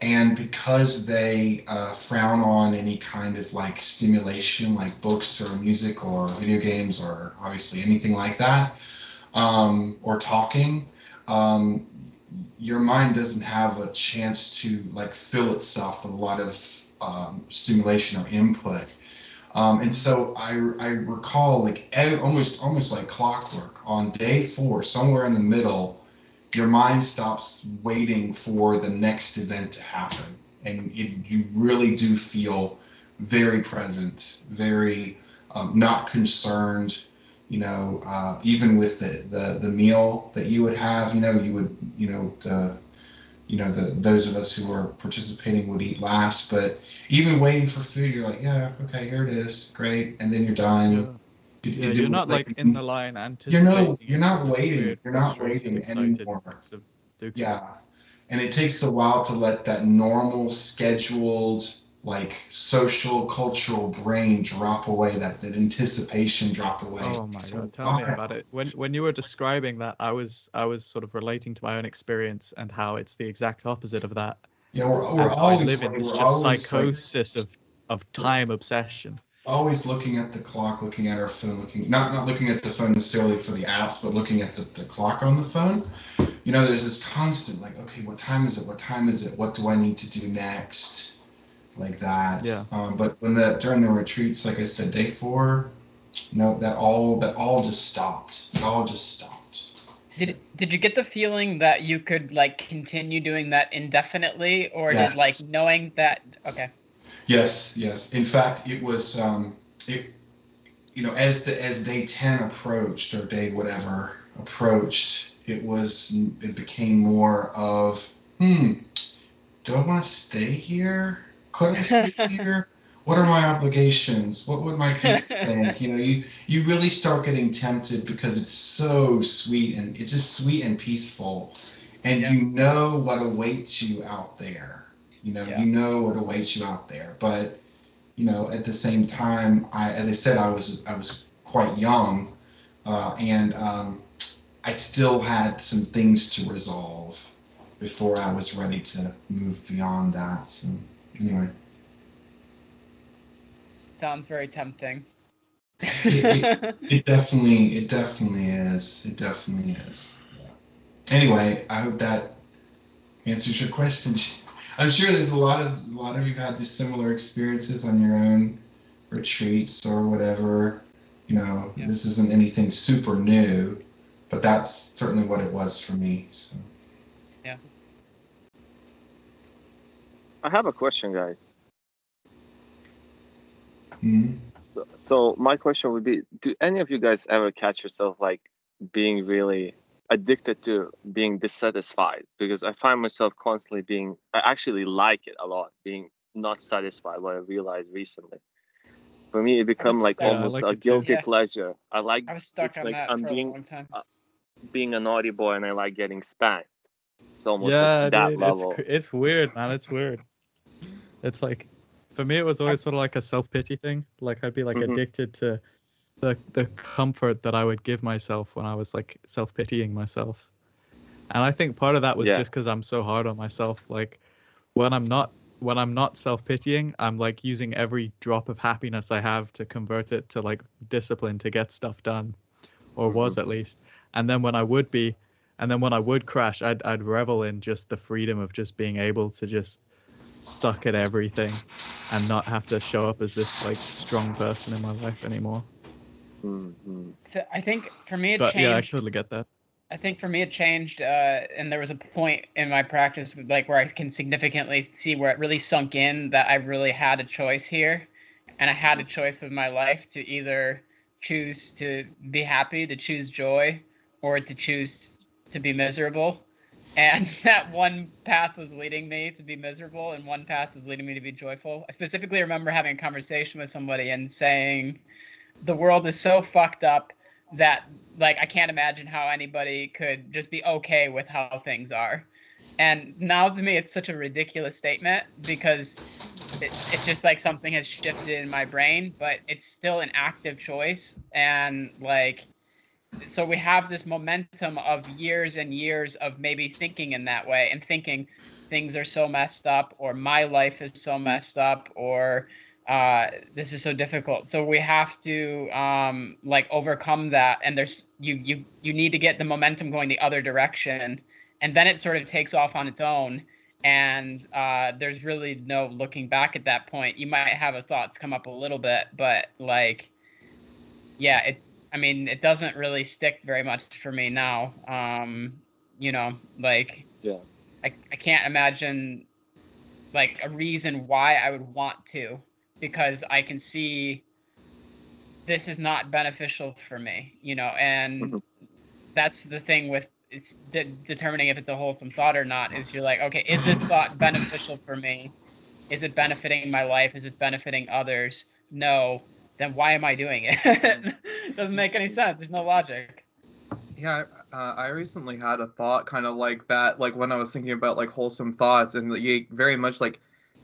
And because they uh, frown on any kind of like stimulation, like books or music or video games or obviously anything like that, um, or talking, um, your mind doesn't have a chance to like fill itself with a lot of um, stimulation or input. Um, and so I, I recall like almost almost like clockwork on day four, somewhere in the middle, your mind stops waiting for the next event to happen, and it, you really do feel very present, very um, not concerned. You know, uh, even with the, the the meal that you would have, you know, you would you know the you know the those of us who are participating would eat last, but even waiting for food, you're like, yeah, okay, here it is, great, and then you're done. Yeah. It- Yeah, it you're not like in the line You're anticipating. no, you're not waiting. You're not waiting anymore. mix of Dooku. Yeah, and it takes a while to let that normal, scheduled, like social, cultural brain drop away. That that anticipation drop away. Oh my So god, tell me about it. When when you were describing that, I was I was sort of relating to my own experience and how it's the exact opposite of that. Yeah, we're, we're always live in this just always, like, psychosis of of time obsession. Always looking at the clock, looking at our phone, looking not not looking at the phone necessarily for the apps, but looking at the, the clock on the phone. You know, there's this constant like, okay, what time is it? What time is it? What do I need to do next? Like that. Yeah. Um, but when the during the retreats, like I said, day four, no, that all that all just stopped. It all just stopped. Did did you get the feeling that you could like continue doing that indefinitely, or did like knowing that? Okay. Yes, yes. In fact, it was um, it, you know, as the as day ten approached or day whatever approached, it was it became more of hmm, do I want to stay here? Could I stay here? What are my obligations? What would my people think? You know, you you really start getting tempted because it's so sweet and it's just sweet and peaceful, and Yeah. you know what awaits you out there. You know, Yeah. you know what awaits you out there. But you know, at the same time, I, as I said, I was I was quite young, uh, and um, I still had some things to resolve before I was ready to move beyond that. So anyway, Sounds very tempting. it, it definitely it definitely is. It definitely is. Anyway, I hope that answers your question. I'm sure there's a lot of a lot of you had these similar experiences on your own retreats or whatever. You know, Yeah. this isn't anything super new, but that's certainly what it was for me. So Yeah. I have a question, guys. mhm. So, so my question would be: Do any of you guys ever catch yourself like being really addicted to being dissatisfied? Because I find myself constantly being. I actually like it a lot, being not satisfied. What I realized recently. For me, it become like stuck- almost like a guilty Yeah. pleasure. I like I was stuck on like that I'm for being- a long time. being a naughty boy, and I like getting spanked. It's almost yeah, like that dude, level. it's it's weird, man. It's weird. It's like, for me, it was always sort of like a self pity thing. Like I'd be like Mhm. addicted to the the comfort that I would give myself when I was like self pitying myself, and I think part of that was Yeah. just because I'm so hard on myself. Like when I'm not when I'm not self pitying, I'm like using every drop of happiness I have to convert it to like discipline to get stuff done, or mm-hmm. was at least. And then when I would be, and then when I would crash, I'd I'd revel in just the freedom of just being able to just suck at everything and not have to show up as this like strong person in my life anymore. Mhm. Th- I think for me it But changed. yeah, I totally get that. I think for me it changed, uh, and there was a point in my practice like where I can significantly see where it really sunk in that I really had a choice here, and I had a choice with my life to either choose to be happy, to choose joy, or to choose to be miserable. And that one path was leading me to be miserable, and one path was leading me to be joyful. I specifically remember having a conversation with somebody and saying, "The world is so fucked up that like I can't imagine how anybody could just be okay with how things are. And now to me it's such a ridiculous statement because it, it's just like something has shifted in my brain, but it's still an active choice and like so we have this momentum of years and years of maybe thinking in that way and thinking things are so messed up or my life is so messed up or uh, this is so difficult. So we have to um, like overcome that and there's you you you need to get the momentum going the other direction and then it sort of takes off on its own and uh, there's really no looking back at that point. You might have a thoughts come up a little bit but like yeah it i mean it doesn't really stick very much for me now um you know like Yeah. i, I can't imagine like a reason why i would want to because i can see this is not beneficial for me you know and Mhm. that's the thing with it's de- determining if it's a wholesome thought or not is you're like okay is this thought beneficial for me? Is it benefiting my life? Is it benefiting others? No. Then why am i doing it? Doesn't make any sense. There's no logic. Yeah, uh, I recently had a thought kind of like that, like when I was thinking about like wholesome thoughts, and you very much like,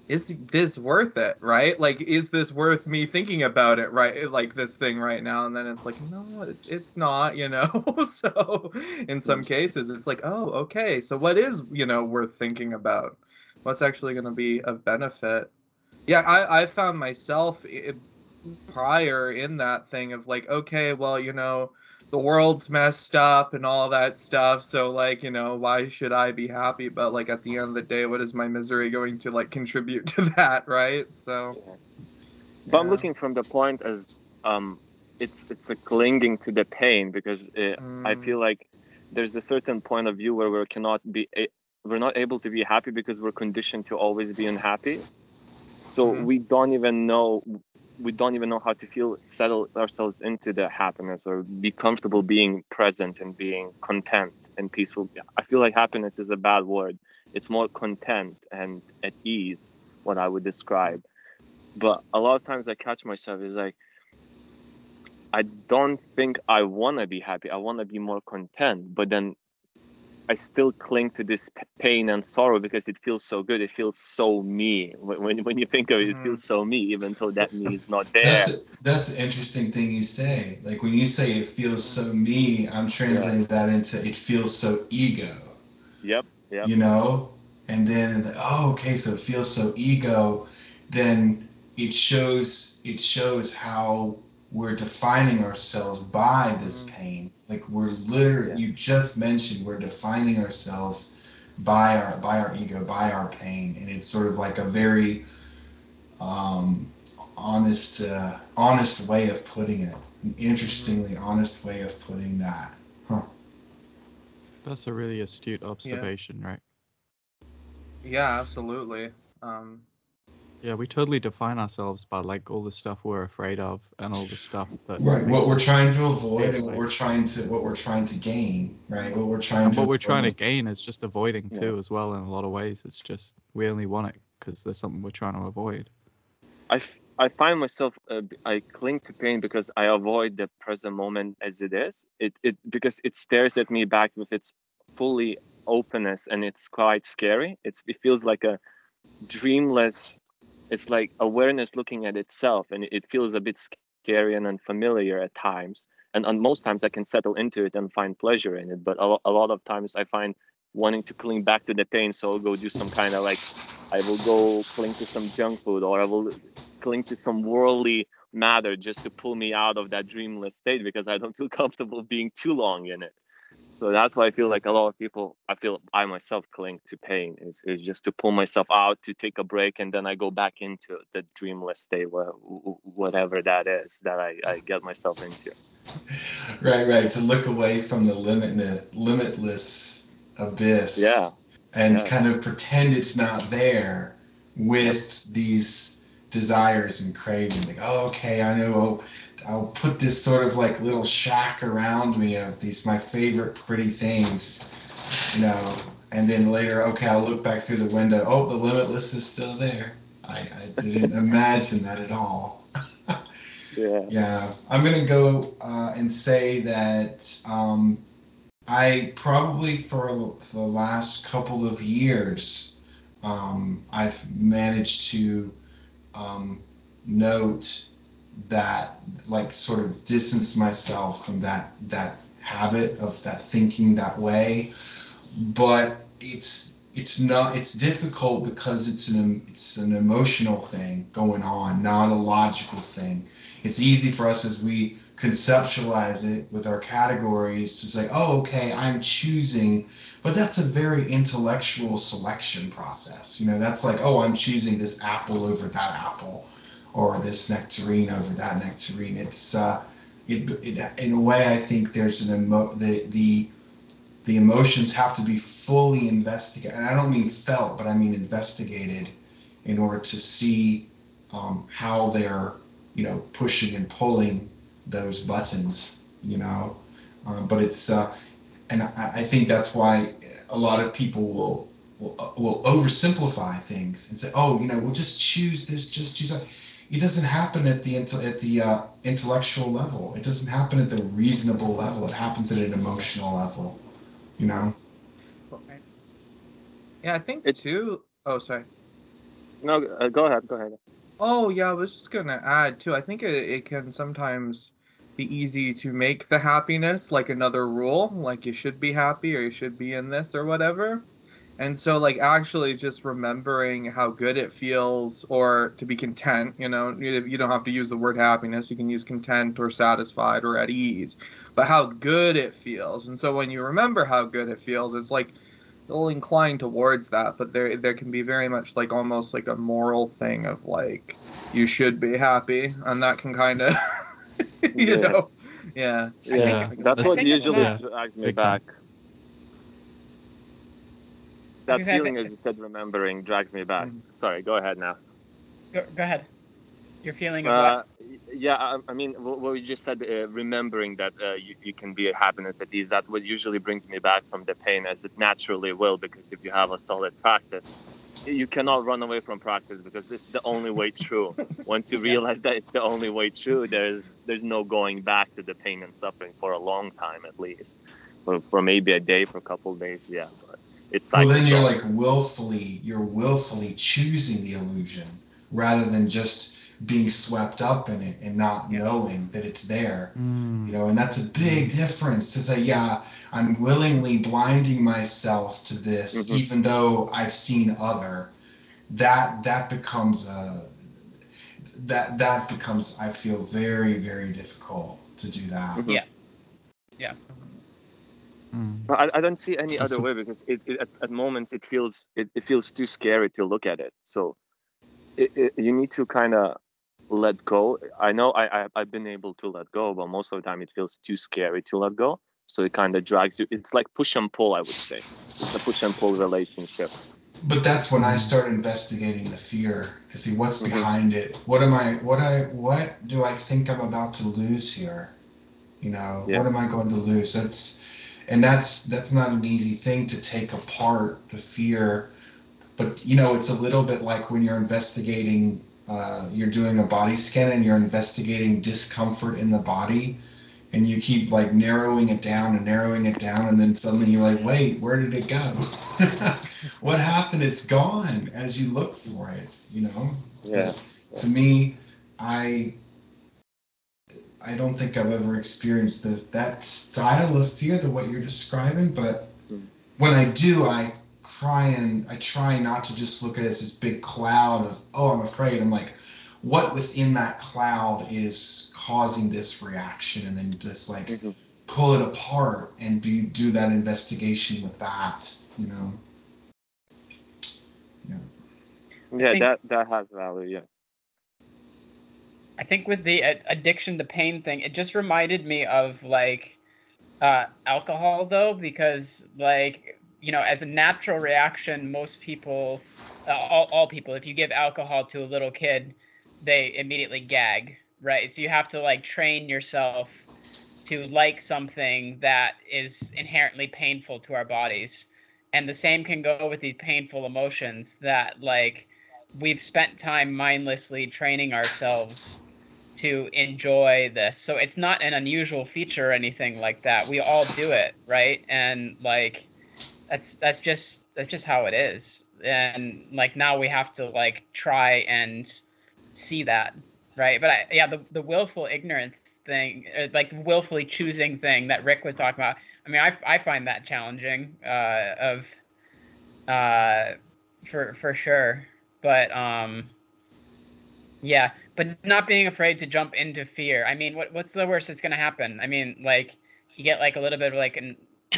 is this worth it, right? Like, is this worth me thinking about it, right? Like this thing right now, and then it's like, no, it's it's not, you know. so in some cases, it's like, oh, okay, so what is you know worth thinking about? What's actually going to be of benefit? Yeah, I I found myself i- prior in that thing of like, okay, well, you know the world's messed up and all that stuff so like you know why should i be happy but like at the end of the day what is my misery going to like contribute to that right so Yeah. But I'm looking from the point as um, it's it's a clinging to the pain because uh, I Mm. feel like there's a certain point of view where we cannot be a- we're not able to be happy because we're conditioned to always be unhappy. So Mhm. we don't even know we don't even know how to feel settle ourselves into the happiness or be comfortable being present and being content and peaceful. I feel like happiness is a bad word. It's more content and at ease what I would describe but a lot of times I catch myself is like I don't think I want to be happy. I want to be more content, but then I still cling to this p- pain and sorrow because it feels so good. It feels so me. When when, when you think of it, it feels so me, even though that me is not there. That's that's an interesting thing you say. Like when you say it feels so me, I'm translating that into it feels so ego. Yep, yep, You know, and then like, oh, okay, so it feels so ego. Then it shows it shows how we're defining ourselves by this Mhm. pain. Like we're literally, Yeah. you just mentioned, we're defining ourselves by our by our ego, by our pain, and it's sort of like a very um, honest uh, honest way of putting it. An interestingly honest way of putting that. That's a really astute observation, right? yeah absolutely um Yeah, we totally define ourselves by like all the stuff we're afraid of and all the stuff that Right. What we're trying to avoid and what we're trying to what we're trying to gain. Right. What we're trying and to what we're trying to gain is just avoiding Yeah. too, as well. In a lot of ways, it's just we only want it because there's something we're trying to avoid. I, f- I find myself uh, b- I cling to pain because I avoid the present moment as it is. It it because it stares at me back with its fully openness and it's quite scary. It's it feels like a dreamless. It's like awareness looking at itself, and it, feels a bit scary and unfamiliar at times. And, and most times I can settle into it and find pleasure in it. But a, a lot of times I find wanting to cling back to the pain, so I'll go do some kind of like I will go cling to some junk food or I will cling to some worldly matter just to pull me out of that dreamless state because I don't feel comfortable being too long in it. So that's why I feel like a lot of people, I feel I myself cling to pain is, is just to pull myself out to take a break and then I go back into the dreamless state, wha- whatever that is that I, I get myself into. Right. Right. To look away from the limitless limitless abyss. Yeah. And Yeah. kind of pretend it's not there with these desires and cravings. Like, oh, okay, I know. I'll, I'll put this sort of like little shack around me of these my favorite pretty things, you know. And then later, okay, I'll look back through the window. Oh, the limitless is still there. I, I didn't imagine that at all. Yeah. Yeah, I'm gonna go uh, and say that um, I probably for the last couple of years, um, I've managed to um, note that, like, sort of distance myself from that that habit of that thinking that way, but it's it's not it's difficult because it's an it's an emotional thing going on not a logical thing. It's easy for us as we conceptualize it with our categories to say oh okay i'm choosing but that's a very intellectual selection process you know that's like oh i'm choosing this apple over that apple or this nectarine over that nectarine it's uh it, it in a way i think there's an emo the the the emotions have to be fully investigated. And I don't mean felt, but I mean investigated in order to see um, how they're, you know, pushing and pulling those buttons, you know. Um, but it's, uh, and I, I, think that's why a lot of people will, will, uh, will oversimplify things and say, oh, you know, we'll just choose this, just choose that. It doesn't happen at the at the uh, intellectual level. It doesn't happen at the reasonable level. It happens at an emotional level you know. Yeah, I think It's- too. Oh, sorry. No, uh, go ahead. Go ahead. Oh, yeah, I was just gonna add too. I think it, it can sometimes be easy to make the happiness like another rule, like you should be happy or you should be in this or whatever. And so, like, actually just remembering how good it feels or to be content, you know, you, don't have to use the word happiness. You can use content or satisfied or at ease, but how good it feels. And so, when you remember how good it feels, it's like they'll incline towards that, but there, there can be very much like almost like a moral thing of like, you should be happy. And that can kind of, you Yeah. know, yeah. Yeah. That's That's- what think usually not- drags me Big time. back. That Because I feeling, as you said, remembering drags me back. Mm. Sorry, go ahead now. Go, go ahead. Your feeling of Uh, what? yeah, I, I mean, what, what you just said, uh, remembering that uh, you, you can be a happiness at ease, that what usually brings me back from the pain as it naturally will, because if you have a solid practice, you cannot run away from practice because this is the only way through. Once you realize that it's the only way through, there's there's no going back to the pain and suffering for a long time at least, for, for maybe a day, for a couple of days, yeah. But it's Well, then you're like willfully, you're willfully choosing the illusion rather than just being swept up in it and not Yeah. knowing that it's there. Mm. You know, and that's a big difference to say, yeah, I'm willingly blinding myself to this, Mhm. even though I've seen other. That that becomes a that that becomes I feel very very difficult to do that. Mhm. Yeah. Yeah. Mm. I, I don't see any other way because it, it at, at moments it feels it, it feels too scary to look at it. So it, it, you need to kind of let go. I know I, I I've been able to let go, but most of the time it feels too scary to let go. So it kind of drags you. It's like push and pull. I would say it's a push and pull relationship. But that's when I start investigating the fear to see what's Mhm. behind it. What am I? What I? What do I think I'm about to lose here? You know, Yeah. what am I going to lose? That's, and that's that's not an easy thing to take apart the fear. But you know, it's a little bit like when you're investigating. Uh, you're doing a body scan and you're investigating discomfort in the body and you keep like narrowing it down and narrowing it down and then suddenly you're like wait where did it go what happened it's gone as you look for it you know Yeah. To me i i don't think i've ever experienced the, that style of fear that what you're describing but Mm. when i do i try and i try not to just look at it as this big cloud of oh i'm afraid i'm like what within that cloud is causing this reaction and then just like Mhm. pull it apart and be, do that investigation with that you know Yeah, think- that that has value. Yeah. I think with the addiction to pain thing, it just reminded me of like uh, alcohol, though, because like you know, as a natural reaction, most people, uh, all all people, if you give alcohol to a little kid, they immediately gag, right? So you have to like train yourself to like something that is inherently painful to our bodies. And the same can go with these painful emotions that like we've spent time mindlessly training ourselves to enjoy this. So it's not an unusual feature or anything like that. We all do it, right? And like that's that's just that's just how it is. And like now we have to like try and see that, right? But I, yeah, the the willful ignorance thing, like willfully choosing thing that Rick was talking about. I mean, I I find that challenging. Uh, of uh, for for sure, but um, yeah, but not being afraid to jump into fear. I mean, what what's the worst that's gonna happen? I mean, like you get like a little bit of like an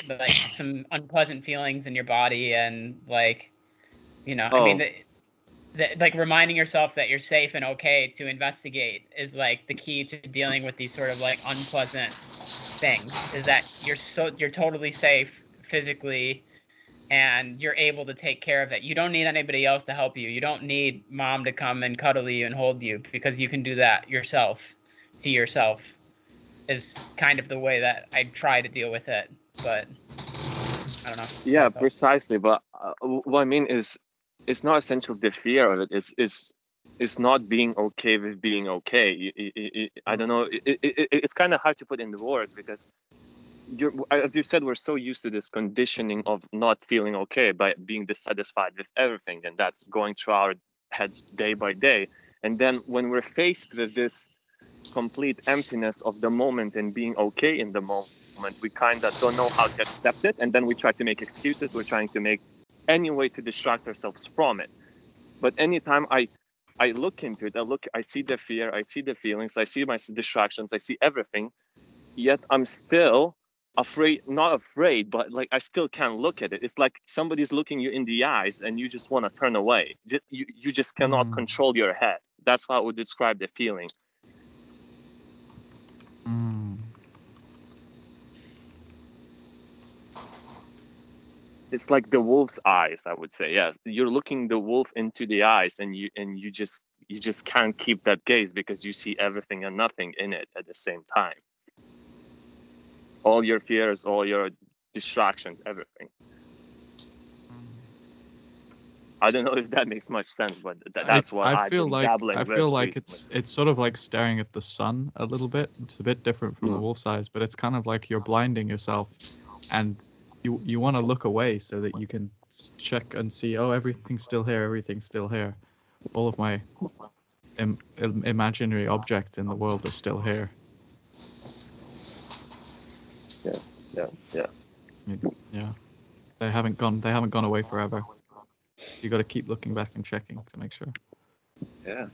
like some unpleasant feelings in your body and like you know i mean The, like reminding yourself that you're safe and okay to investigate is like the key to dealing with these sort of like unpleasant things is that you're so you're totally safe physically and you're able to take care of it you don't need anybody else to help you you don't need mom to come and cuddle you and hold you because you can do that yourself to yourself is kind of the way that i try to deal with it but i don't know Yeah, myself. precisely. But uh, what I mean is, it's not essentially the fear of it. It's is it's not being okay with being okay. You- you- you- I don't know. It, it, it, it's kind of hard to put into words because you're, as you said, we're so used to this conditioning of not feeling okay by being dissatisfied with everything, and that's going through our heads day by day. And then when we're faced with this complete emptiness of the moment and being okay in the moment, we kind of don't know how to accept it, and then we try to make excuses. We're trying to make any way to distract ourselves from it. But anytime I I look into it, I look, I see the fear, I see the feelings, I see my distractions, I see everything. Yet I'm still afraid, not afraid, but like I still can't look at it. It's like somebody's looking you in the eyes, and you just want to turn away. You you just cannot Mm. control your head. That's how I would describe the feeling. It's like the wolf's eyes i would say yes. You're looking the wolf into the eyes and you and you just you just can't keep that gaze because you see everything and nothing in it at the same time. All your fears all your distractions everything. Mm-hmm. I don't know if that makes much sense but th- that's what I i've feel like I feel like recently. it's it's sort of like staring at the sun a little bit. It's a bit different from the wolf's eyes, but it's kind of like you're blinding yourself, and you you want to look away so that you can check and see. Oh, everything's still here. Everything's still here. All of my Im- im- imaginary objects in the world are still here. Yeah yeah yeah Yeah, they haven't gone. They haven't gone away forever. You got to keep looking back and checking to make sure. yeah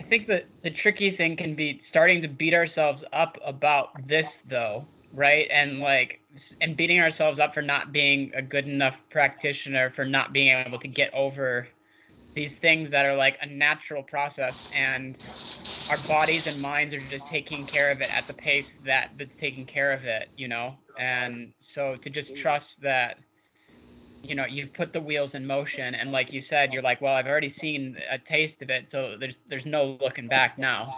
I think that the tricky thing can be starting to beat ourselves up about this though, right? And like and beating ourselves up for not being a good enough practitioner, for not being able to get over these things that are like a natural process and our bodies and minds are just taking care of it at the pace that that's taking care of it, you know? And so to just trust that you know you've put the wheels in motion and like you said you're like well i've already seen a taste of it so there's there's no looking back now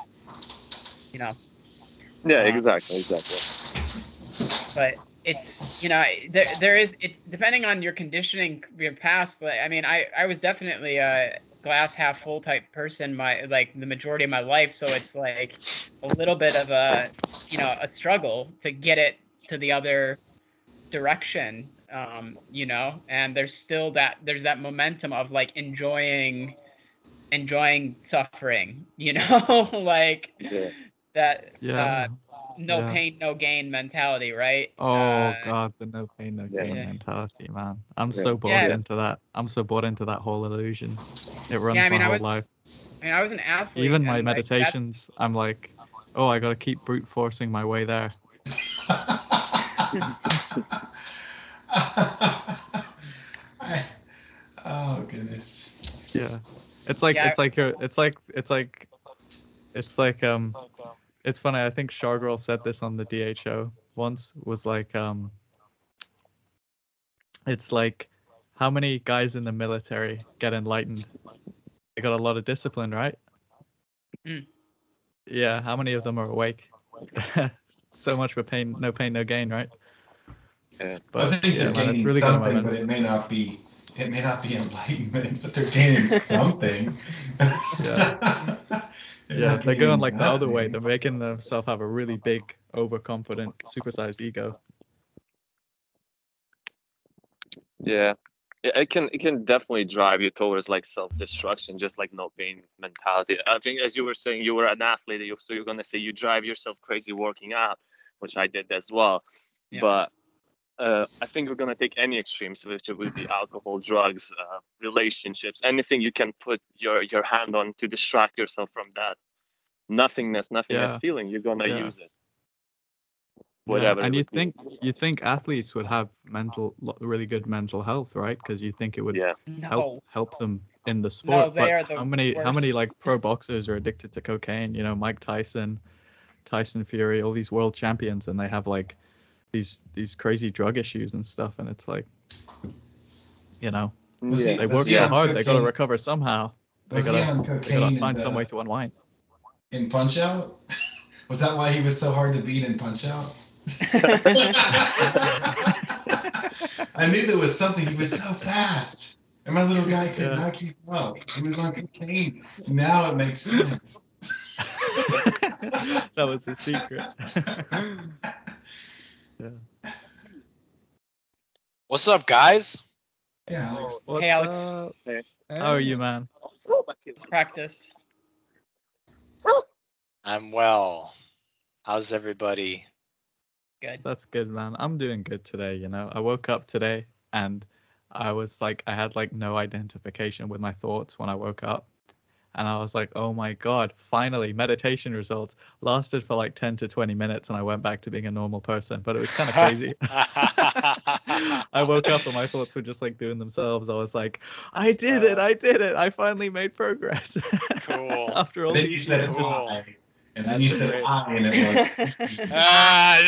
you know yeah Um, exactly exactly but it's you know there there is it's depending on your conditioning your past like i mean i i was definitely a glass half full type person my like the majority of my life so it's like a little bit of a you know a struggle to get it to the other direction um you know and there's still that there's that momentum of like enjoying enjoying suffering you know like Yeah. that Yeah. uh, no yeah. pain no gain mentality right Oh Uh, god, the no pain, no Yeah. gain Yeah. mentality, man. I'm Yeah. so bought Yeah. into that. I'm so bought into that whole illusion. It runs I mean, my I whole was life. I mean, I was an athlete. Even my and, like, that's- meditations, I'm like, oh, I gotta keep brute forcing my way there. I, oh goodness. Yeah. It's like Yeah. it's like you're it's like it's like it's like um it's funny, I think Shargrol said this on the DHO once, was like um it's like how many guys in the military get enlightened? They got a lot of discipline, right? Mm. Yeah, how many of them are awake? so much for pain, no pain, no gain, right? Yeah. But I think yeah, they're man, it's really got something, but it may not be. It may not be enlightenment, but they're gaining something. Yeah. They're Yeah, they're going gaining like the other way. They're making themselves have a really big, overconfident, supersized ego. Yeah, Yeah, it can it can definitely drive you towards like self destruction, just like no pain mentality. I think as you were saying, you were an athlete, so you're gonna say you drive yourself crazy working out, which I did as well. Yeah. But uh, I think we're gonna take any extremes, which would be alcohol, drugs, uh, relationships, anything you can put your your hand on to distract yourself from that nothingness, nothingness Yeah. feeling. You're gonna Yeah. use it. Yeah, Whatever. and you would be. think you think athletes would have mental really good mental health, right? Because you think it would Yeah. help No. help them in the sport. they but are the how many how many like pro boxers are addicted to cocaine? You know, Mike Tyson, Tyson Fury, all these world champions, and they have like these these crazy drug issues and stuff, and it's like, you know, Was he- Yeah. they work so on hard, they got to recover somehow. They Was gotta on they gotta in, find some way uh, to unwind. in Punch Out? Was that why he was so hard to beat in Punch Out? I knew there was something. He was so fast. And my little guy could Yeah. not keep up. He was on cocaine. Now it makes sense. that was the secret. What's up, guys? yeah, Alex. What's Alex. up? Hey. How are you, man? It's practice. I'm well. How's everybody? Good. That's good, man. I'm doing good today. You know, I woke up today and I was like, I had like no identification with my thoughts when I woke up. And I was like, oh my God, finally, meditation results lasted for like 10 to 20 minutes. And I went back to being a normal person, but it was kind of crazy. I woke up and my thoughts were just like doing themselves. I was like, I did it. I did it. I finally made progress. Cool. After all And then you these said years. Cool. I. And then you That's said great. I, and it was. Ah,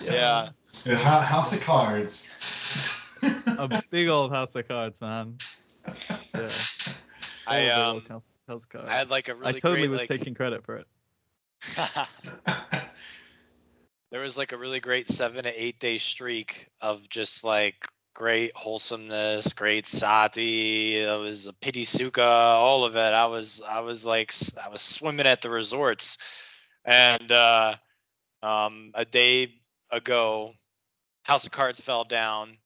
yeah. The Ho- House of Cards. a big old house of cards, man. Yeah. I um old house, house. I had like a really I totally great was like taking credit for it. there was like a really great seven to eight day streak of just like great wholesomeness, great sati. It was a piti sukha, all of it. I was I was like I was swimming at the resorts, and uh, um, a day ago, House of Cards fell down.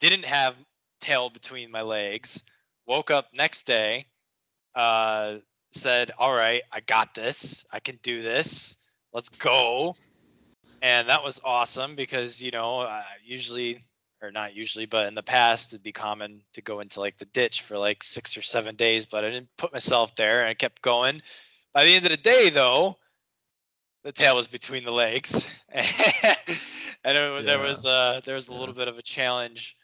Didn't have tail between my legs. Woke up next day. Uh, said, "All right, I got this. I can do this. Let's go." And that was awesome because you know, uh, usually or not usually, but in the past it'd be common to go into like the ditch for like six or seven days, but I didn't put myself there and I kept going. By the end of the day, though, the tail was between the legs, and it, wa- there was uh there was a Yeah. little bit of a challenge,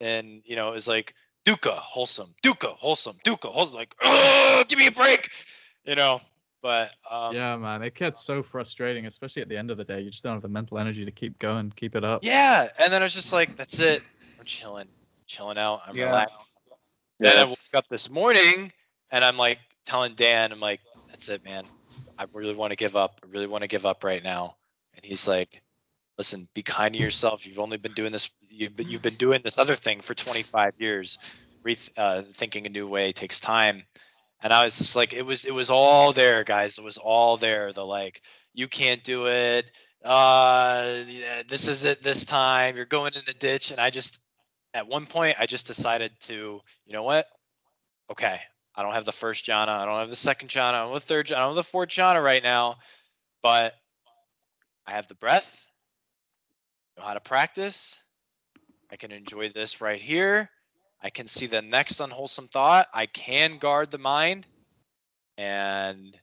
and you know it was like Dukkha wholesome, Dukkha wholesome, Dukkha wholesome, like oh, give me a break, you know. But um, yeah, man, it gets so frustrating, especially at the end of the day. You just don't have the mental energy to keep going, keep it up. Yeah, and then I was just like, that's it. I'm chilling, chilling out. I'm Yeah. relaxed. Then I woke up this morning and I'm like telling Dan, I'm like, that's it, man. I really want to give up. I really want to give up right now. And he's like, listen, be kind to yourself. You've only been doing this. You've been, you've been doing this other thing for 25 years. Reth- uh, thinking a new way takes time. And I was just like, it was, it was all there, guys. It was all there. The like, you can't do it. Uh, yeah, this is it this time. You're going in the ditch. And I just, at one point, I just decided to, you know what? Okay, I don't have the first jhana. I don't have the second jhana. I don't have the third jhana. I don't have the fourth jhana right now, but I have the breath. Know how to practice. I can enjoy this right here. I can see the next unwholesome thought. I can guard the mind. And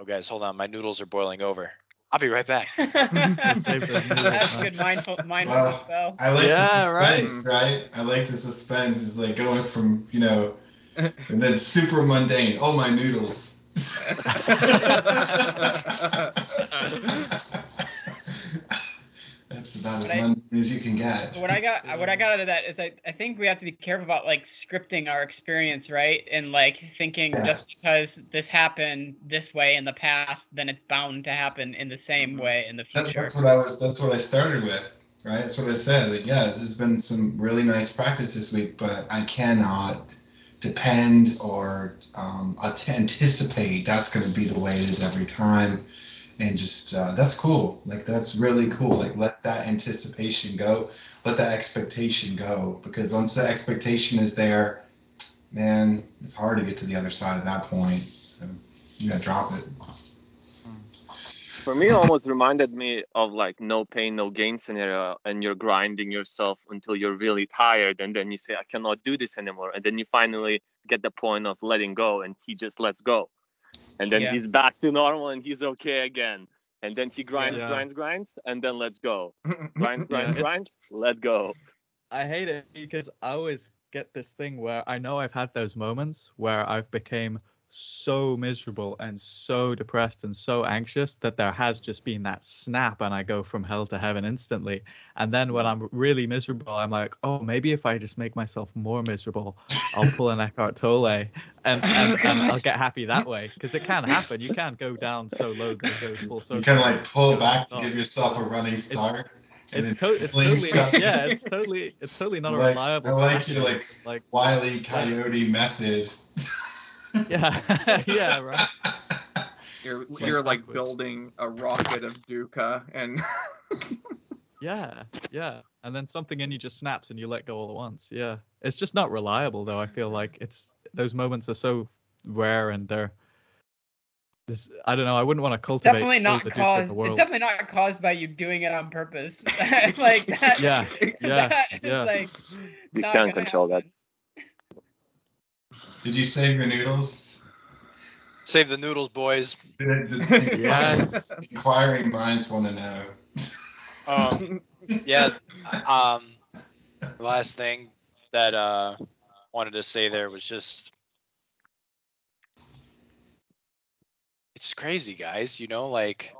oh, guys, hold on. My noodles are boiling over. I'll be right back. save those noodles, That's man. good mindful mindfulness Wow. spell. I like Yeah, the right. suspense, right. I like the suspense. It's like going from, you know, and then super mundane. Oh, my noodles. That's about as mundane as you can get. what I got what I got out of that is I, I think we have to be careful about like scripting our experience, right? And like thinking Yes. just because this happened this way in the past, then it's bound to happen in the same mm-hmm. way in the future. that's what I was. That's what I started with, right? That's what I said. Like, yeah, this has been some really nice practice this week, but I cannot depend or um, at- anticipate that's going to be the way it is every time. and just uh, that's cool. Like that's really cool. Like let that anticipation go, let that expectation go, because once the expectation is there, man, it's hard to get to the other side at that point. So you gotta drop it. For me, it almost reminded me of like no pain, no gain scenario, and you're grinding yourself until you're really tired, and then you say, I cannot do this anymore. And then you finally get the point of letting go, and he just lets go. And then Yeah. he's back to normal and he's okay again. And then he grinds, Yeah. grinds, grinds, and then let's go. Grinds, Yeah, grinds, it's- grinds, let go. I hate it because I always get this thing where I know I've had those moments where I've became so miserable and so depressed and so anxious that there has just been that snap and I go from hell to heaven instantly. And then when I'm really miserable, I'm like, oh, maybe if I just make myself more miserable, I'll pull an Eckhart Tolle and, and, and I'll get happy that way. Because it can happen. You can't go down so low that it goes full circle. You kind of like pull back to give yourself a running start. and It's, then to- it's totally yeah it's totally it's totally not a reliable I like strategy. your like like wily coyote method. yeah yeah right You're Went you're like backwards. building a rocket of Dukkha and yeah yeah and then something in you just snaps and you let go all at once yeah it's just not reliable though i feel like it's those moments are so rare and they're this i don't know i wouldn't want to It's cultivate definitely not the Duke the caused. world. It's definitely not caused by you doing it on purpose. like that. Yeah, yeah, that is, yeah. like You can't gonna control that. Happen. Did you save your noodles? Save the noodles, boys. Did, did the Yes. inquiring minds want to know. Um, yeah. Um, last thing that uh wanted to say there was just it's crazy, guys. You know, like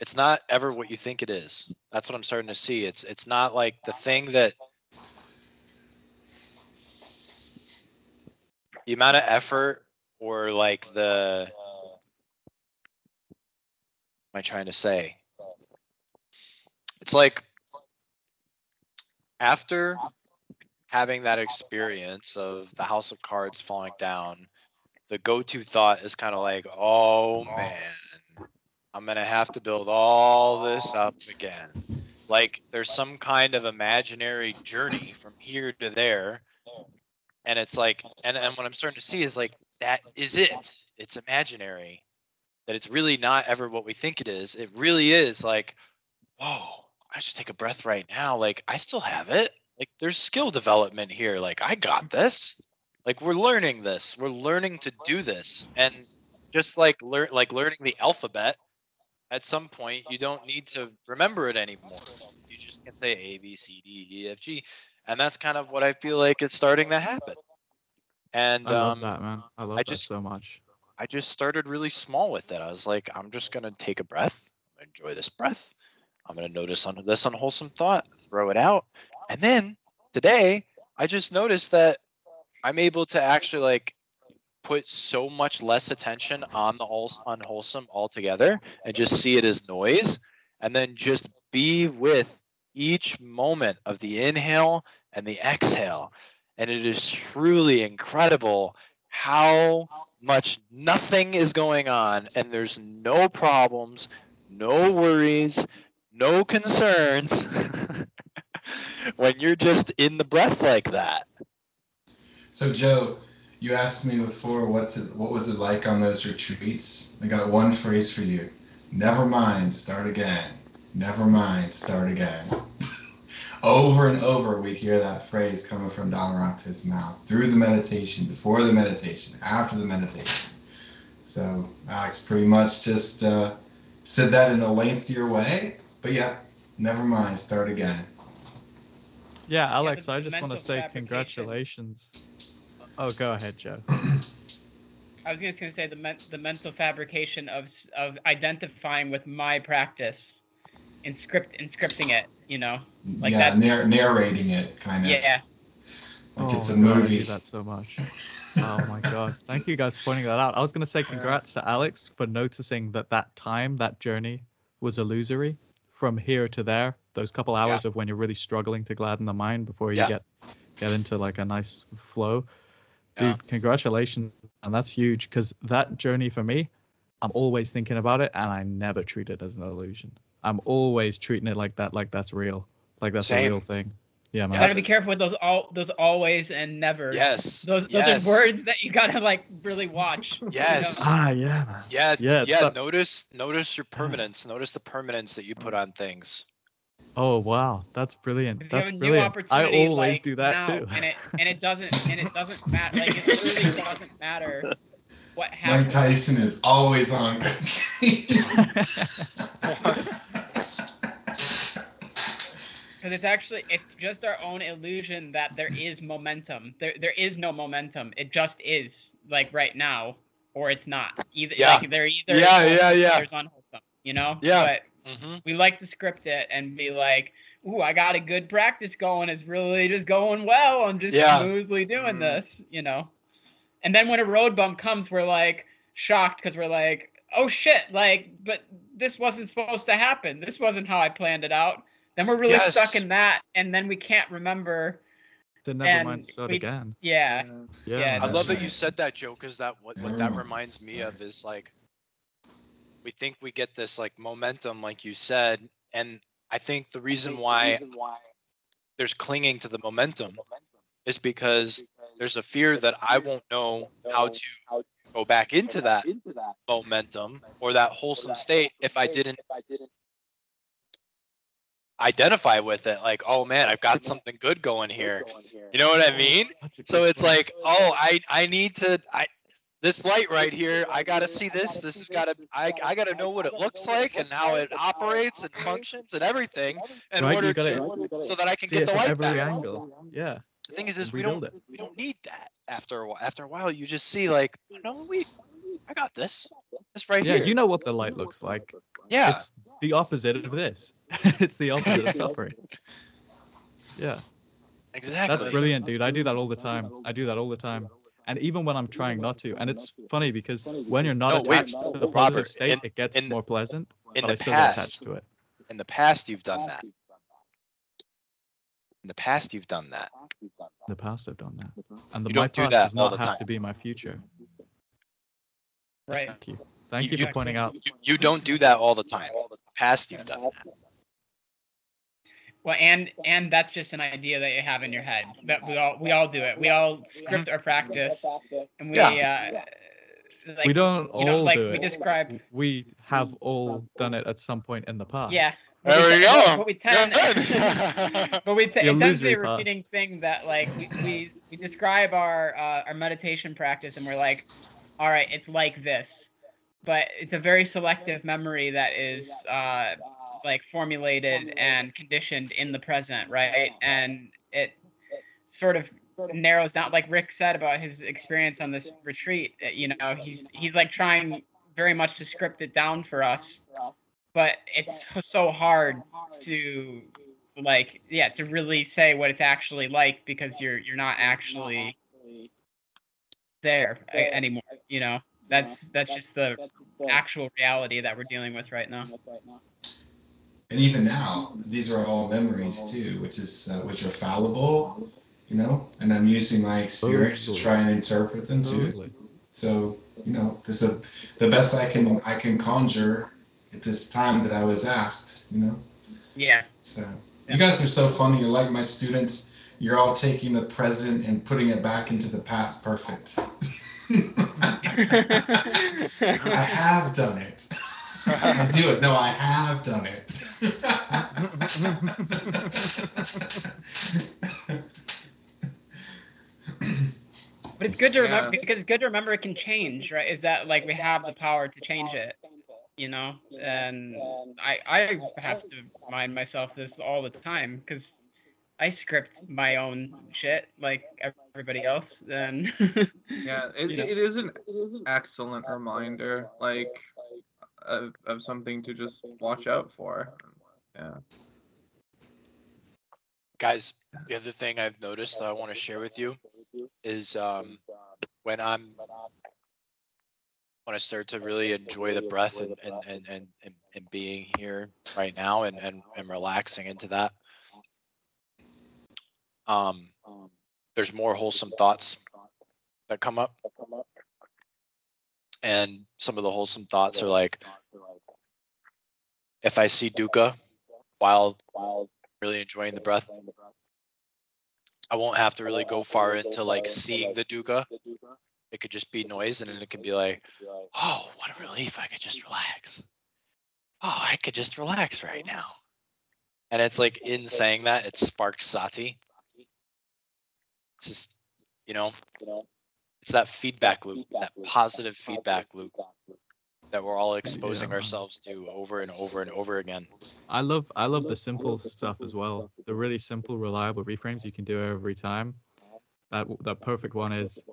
it's not ever what you think it is. That's what I'm starting to see. It's it's not like the thing that the amount of effort or like the am I trying to say? It's like after having that experience of the house of cards falling down, the go-to thought is kind of like, oh man, I'm gonna have to build all this up again. Like there's some kind of imaginary journey from here to there. And it's like, and, and what I'm starting to see is like, that is it. It's imaginary. That it's really not ever what we think it is. It really is like, whoa, I should take a breath right now. Like I still have it. Like there's skill development here. Like I got this. Like we're learning this. We're learning to do this. And just like learn like learning the alphabet, at some point you don't need to remember it anymore. You just can say A B C D E F G. And that's kind of what I feel like is starting to happen. And i love um, that man i love I that just- so much I just started really small with it. I was like, I'm just gonna take a breath, enjoy this breath. I'm gonna notice on this unwholesome thought, throw it out, and then today I just noticed that I'm able to actually like put so much less attention on the wholes- unwholesome altogether and just see it as noise, and then just be with each moment of the inhale and the exhale. And it is truly incredible how much nothing is going on and there's no problems, no worries, no concerns when you're just in the breath like that. So Joe, you asked me before what's it what was it like on those retreats? I got one phrase for you. Never mind, start again. Never mind, start again. over and over we hear that phrase coming from Dhammarato's mouth through the meditation, before the meditation, after the meditation. So Alex pretty much just uh, said that in a lengthier way, but yeah, never mind, start again. yeah alex the i just want to say congratulations oh go ahead joe I was just gonna say the men- the mental fabrication of of identifying with my practice, and script and scripting it. You know. Like yeah, that's- narr- narrating it kind of. Yeah. Like it's Oh a my God, I movie. do that so much. Oh my god! Thank you guys for pointing that out. I was gonna say congrats to Alex for noticing that that time, that journey, was illusory. From here to there, those couple hours of when you're really struggling to gladden the mind before you Yeah. get get into like a nice flow. Yeah. Dude, congratulations, and that's huge because that journey for me, I'm always thinking about it, and I never treat it as an illusion. I'm always treating it like that, like that's real, like that's a real thing. Yeah, man. Yeah, gotta be careful with those all those always and never. Yes. Those those yes. are words that you gotta like really watch. you know? Yes. Ah, yeah, man. Yeah, Yeah, yeah, it's Notice, notice your permanence. Notice the permanence that you put on things. Oh wow, that's brilliant. That's have a new brilliant. I always like, do that now, too. and it and it doesn't and it doesn't matter. Like it literally doesn't matter what Mike. Tyson is always on. Because it's actually it's just our own illusion that there is momentum. There there is no momentum. It just is like right now, or it's not. Either Yeah. like they're either Yeah, wholesome yeah, or yeah. There's unwholesome. You know. Yeah. But Mm-hmm. we like to script it and be like, "Ooh, I got a good practice going. It's really just going well. I'm just Yeah. smoothly doing Mhm. this." You know. And then when a road bump comes, we're like shocked because we're like, "Oh shit!" Like, but this wasn't supposed to happen. This wasn't how I planned it out. Then we're really stuck in that, and then we can't remember. to never mind and start we- again. Yeah, Yeah, yeah. I love that you said that, Joe, because that what, what that reminds me of is like we think we get this like momentum, like you said, and I think the reason why there's clinging to the momentum is because there's a fear that I won't know how to go back into that momentum or that wholesome state if I didn't identify with it. Like, oh man, I've got something good going here. You know what I mean? So it's like, oh, I I need to I this light right here, I gotta see this. This has gotta I I gotta know what it looks like and how it operates and functions and everything in Right, order gotta to so that I can get the light back. angle. Yeah, The thing is, is we don't it. we don't need that after a while. After a while, you just see like, no, we I got this. This right yeah. here. You know what the light looks like. yeah. It's the opposite of this. it's the opposite of suffering. Yeah, exactly. that's brilliant, dude. I do that all the time. I do that all the time. And even when I'm trying not to, and it's funny because when you're not No, wait, attached to the positive Robert, state, in- it gets in more pleasant. in but the I still get past- attached to it. In the past, you've done that. In the past, you've done that. In the past, I've done that, and the, You my don't do past that does not the have to be my future. right. Thank you. Thank You- you, you- for pointing out. You, you don't do that all the time. Past, you've done that. Well, and and that's just an idea that you have in your head. That we all we all do it. We all script our practice, and we uh, like, we don't you know, all like do we it. describe. We have all done it at some point in the past. Yeah. There but we te- go. But we tend, good. but we te- The it tends to be a illusory past. repeating thing that like we, we we describe our uh, our meditation practice and we're like, all right, it's like this, but it's a very selective memory that is uh, like formulated and conditioned in the present, right? And it sort of narrows down, like Rick said about his experience on this retreat. uh, You know, he's he's like trying very much to script it down for us, but it's so- so hard to like yeah to really say what it's actually like because you're you're not actually there anymore. You know, that's that's just the actual reality that we're dealing with right now. And even now, these are all memories too, which is uh, which are fallible, you know. And I'm using my experience to try and interpret them too. Totally. So you know, because the the best I can I can conjure at this time that I was asked, you know. Yeah. So you guys are so funny. You're like my students. You're all taking the present and putting it back into the past. Perfect. I have done it. I do it. No, I have done it. But it's good to remember Yeah. because it's good to remember it can change, right? Is that like we have the power to change it, you know? And I I have to remind myself this all the time because I script my own shit like everybody else. And Yeah, it, You know. it is an excellent reminder, like of, of something to just watch out for. Yeah. Guys, the other thing I've noticed that I want to share with you is um, when I'm when I start to really enjoy the breath and and, and, and, and, and being here right now and, and, and relaxing into that. Um, there's more wholesome thoughts that come up. and some of the wholesome thoughts are like, if I see Dukkha while really enjoying the breath, I won't have to really go far into like seeing the Dukkha. It could just be noise, and then it could be like, oh, what a relief! I could just relax. Oh, I could just relax right now. And it's like in saying that, it sparks sati. It's just, you know, it's that feedback loop, that positive feedback loop that we're all exposing Yeah. ourselves to over and over and over again. I love I love the simple stuff as well. The really simple, reliable reframes you can do every time. Uh-huh. That that perfect one is,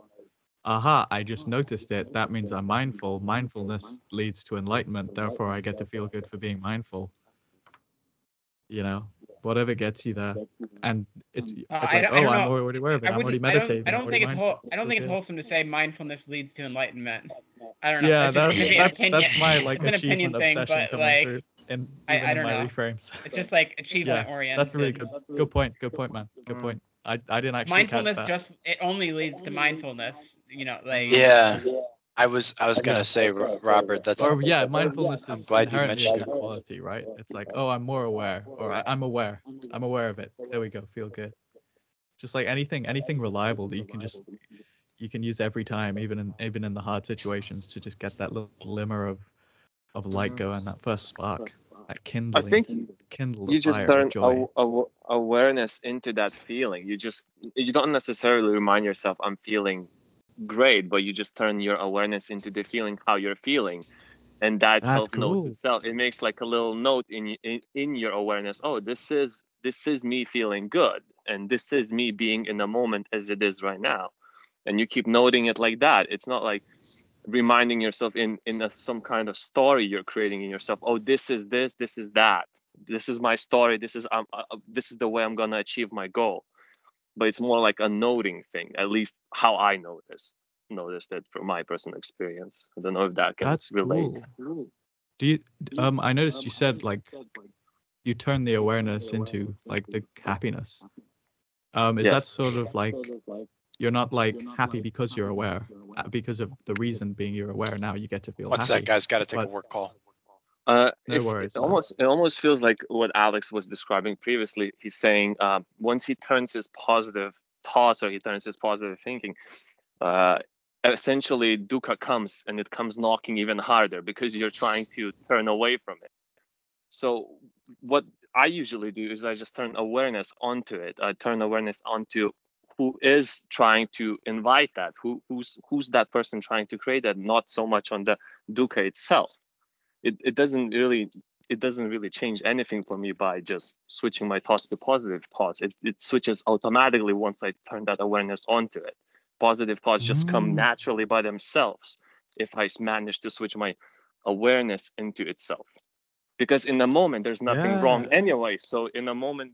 aha! I just noticed it. That means I'm mindful. Mindfulness leads to enlightenment. Therefore, I get to feel good for being mindful. You know, whatever gets you there, and it's it's Uh, I like, don't- I oh, don't I'm already aware of it. I I'm already wouldn't. I don't. I don't think it's whole, I don't think it's wholesome to say mindfulness leads to enlightenment. I don't know. Yeah, it's just, that's it could be an that's opinion. that's my like it's an opinion achievement thing, obsession but coming like through in I- even I don't my know. reframes. it's just like achievement oriented. That's really good. Good point. Good point, man. Good Mm. point. I I didn't actually catch Mindfulness that. just it only leads to mindfulness. You know, like Yeah, I was I was gonna Yeah. say, Robert, that's or yeah, mindfulness is glad you mentioned good quality, right? It's like, oh, I'm more aware, or I, I'm aware. I'm aware of it. There we go. Feel good. Just like anything, anything reliable that you can just you can use every time, even in even in the hard situations, to just get that little glimmer of of light Mhm. going, that first spark, that kindling, I think kindle the you just turn of joy. aw- aw- awareness into that feeling. You just you don't necessarily remind yourself I'm feeling great, but you just turn your awareness into the feeling how you're feeling, and that That's self notes cool. itself. It makes like a little note in, in in your awareness. Oh, this is this is me feeling good, and this is me being in the moment as it is right now, and you keep noting it like that. It's not like reminding yourself in in a, some kind of story you're creating in yourself oh this is this this is that this is my story this is um, uh, this is the way i'm going to achieve my goal but it's more like a noting thing at least how i noticed noticed it from my personal experience i don't know if that can That's relate cool. Do you? Um, I noticed you said like you turn the awareness into like the happiness. Um, is that sort of like you're not like happy because you're aware, uh, because of the reason being you're aware now you get to feel one happy. sec, guys. Got to take a work call. Uh, No if- worries, It man. almost it almost feels like what Alex was describing previously. He's saying uh, once he turns his positive thoughts or he turns his positive thinking, uh, essentially dukkha comes and it comes knocking even harder because you're trying to turn away from it. So what I usually do is I just turn awareness onto it. I turn awareness onto who is trying to invite that, who who's who's that person trying to create that, not so much on the dukkha itself. It, it doesn't really it doesn't really change anything for me by just switching my thoughts to positive thoughts. It, it switches automatically once i turn that awareness onto it. Positive thoughts just come Mm. naturally by themselves if i manage to switch my awareness into itself because in the moment there's nothing wrong anyway so in a moment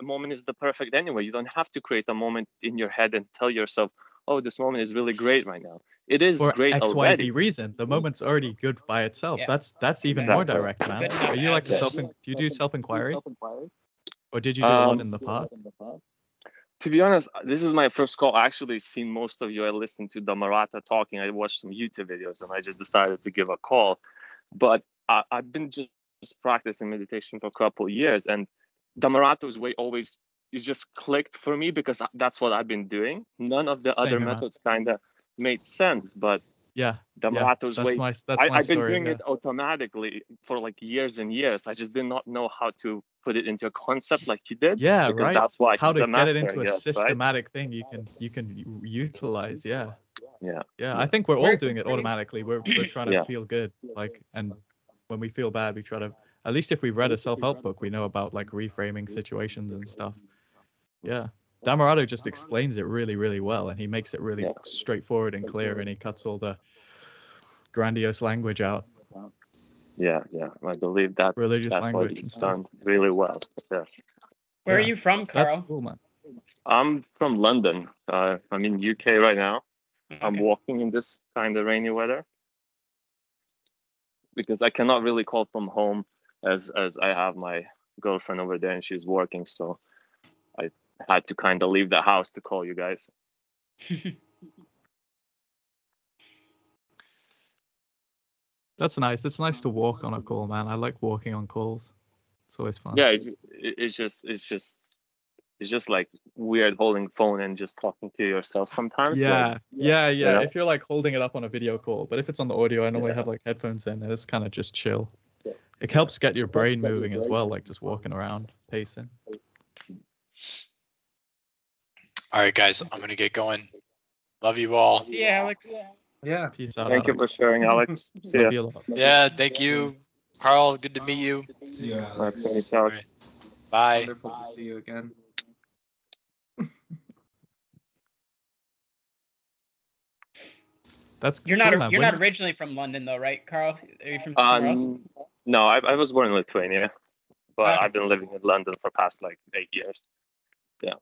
a moment is the perfect anyway you don't have to create a moment in your head and tell yourself oh this moment is really great right now it is For great X Y already reason, the moment's already good by itself. Yeah. That's that's even more direct, man. Good Are you like as a is. self? Do you do self inquiry, or did you do a lot Um, in the past? to be honest, this is my first call. I actually seen most of you. I listened to Dhammarato talking. I watched some YouTube videos, and I just decided to give a call. But I, I've been just, just practicing meditation for a couple of years, and Dhammarato's way always it just clicked for me because that's what I've been doing. None of the other here, methods kind of made sense, but Yeah, the yeah. That's way my that's I, my I've been story. doing yeah. it automatically for like years and years. I just did not know how to put it into a concept like you did. Yeah, because right. That's why How he's to a get master, it into a guess, right? systematic thing you can you can utilize. Yeah. Yeah. Yeah, I think we're all doing it automatically. We're we're trying to Yeah. feel good, like, and when we feel bad, we try to. At least if we've read a self-help book, we know about like reframing situations and stuff. Yeah, Dhammarato just explains it really, really well, and he makes it really Yeah. straightforward and clear, and he cuts all the grandiose language out, Yeah, yeah. I believe that religious that's what language and he's done really well. Yeah. where are you from, That's Carl? cool, man. I'm from London. Uh, I'm in UK right now. I'm walking in this kind of rainy weather because I cannot really call from home as as I have my girlfriend over there and she's working, so I had to kind of leave the house to call you guys. That's nice. It's nice to walk on a call, man. I like walking on calls. It's always fun. Yeah, it's, it's just it's just it's just like weird holding phone and just talking to yourself sometimes. like, Yeah, yeah, yeah. know? If you're like holding it up on a video call, but if it's on the audio, I normally have like headphones in, and it's kind of just chill. Yeah. It helps get your brain moving as well, like just walking around, pacing. All right, guys, I'm gonna get going. Love you all. See ya, Alex. Yeah. Peace out. Thank you for sharing, Alex. See ya. Love you a lot. Yeah, thank you, Carl. Good to meet you. See ya, Nice Alex. to meet you, All Alex. right. Bye. Wonderful to see you again. That's You're cool, not man. you're not originally from London though, right, Carl? Are you from somewhere? Um, no, I, I was born in Lithuania, but Okay. I've been living in London for past like eight years. Yeah.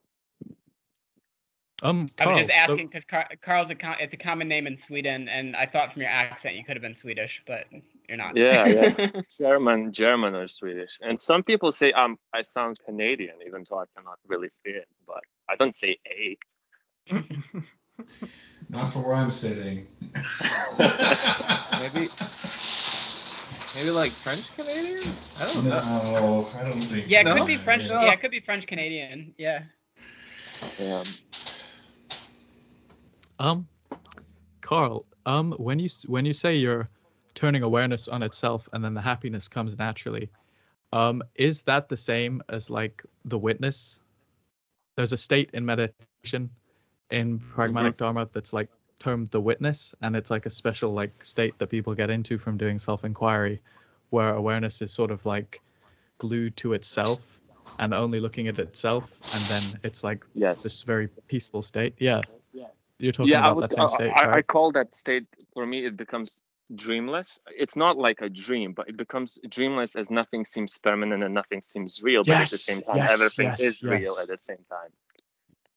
Um, I was just asking because Car- Carl's a com- it's a common name in Sweden, and I thought from your accent you could have been Swedish, but you're not. Yeah, yeah. German, German or Swedish, and some people say um I sound Canadian, even though I cannot really see it. But I don't say a. Not for where I'm sitting. Maybe maybe like French Canadian? I don't know. No, I don't think. yeah, it No? could be French. Yeah. Yeah, it could be French Canadian. Yeah. Yeah. Um, Carl, um, when you when you say you're turning awareness on itself and then the happiness comes naturally, um, is that the same as like the witness? There's a state in meditation in pragmatic dharma that's like termed the witness, and it's like a special like state that people get into from doing self-inquiry, where awareness is sort of like glued to itself and only looking at itself, and then it's like Yes. this very peaceful state. Yeah. You're talking yeah, about would, that same state, I, I call that state for me. It becomes dreamless. It's not like a dream, but it becomes dreamless as nothing seems permanent and nothing seems real. but at the same time, yes, everything yes, is real at the same time.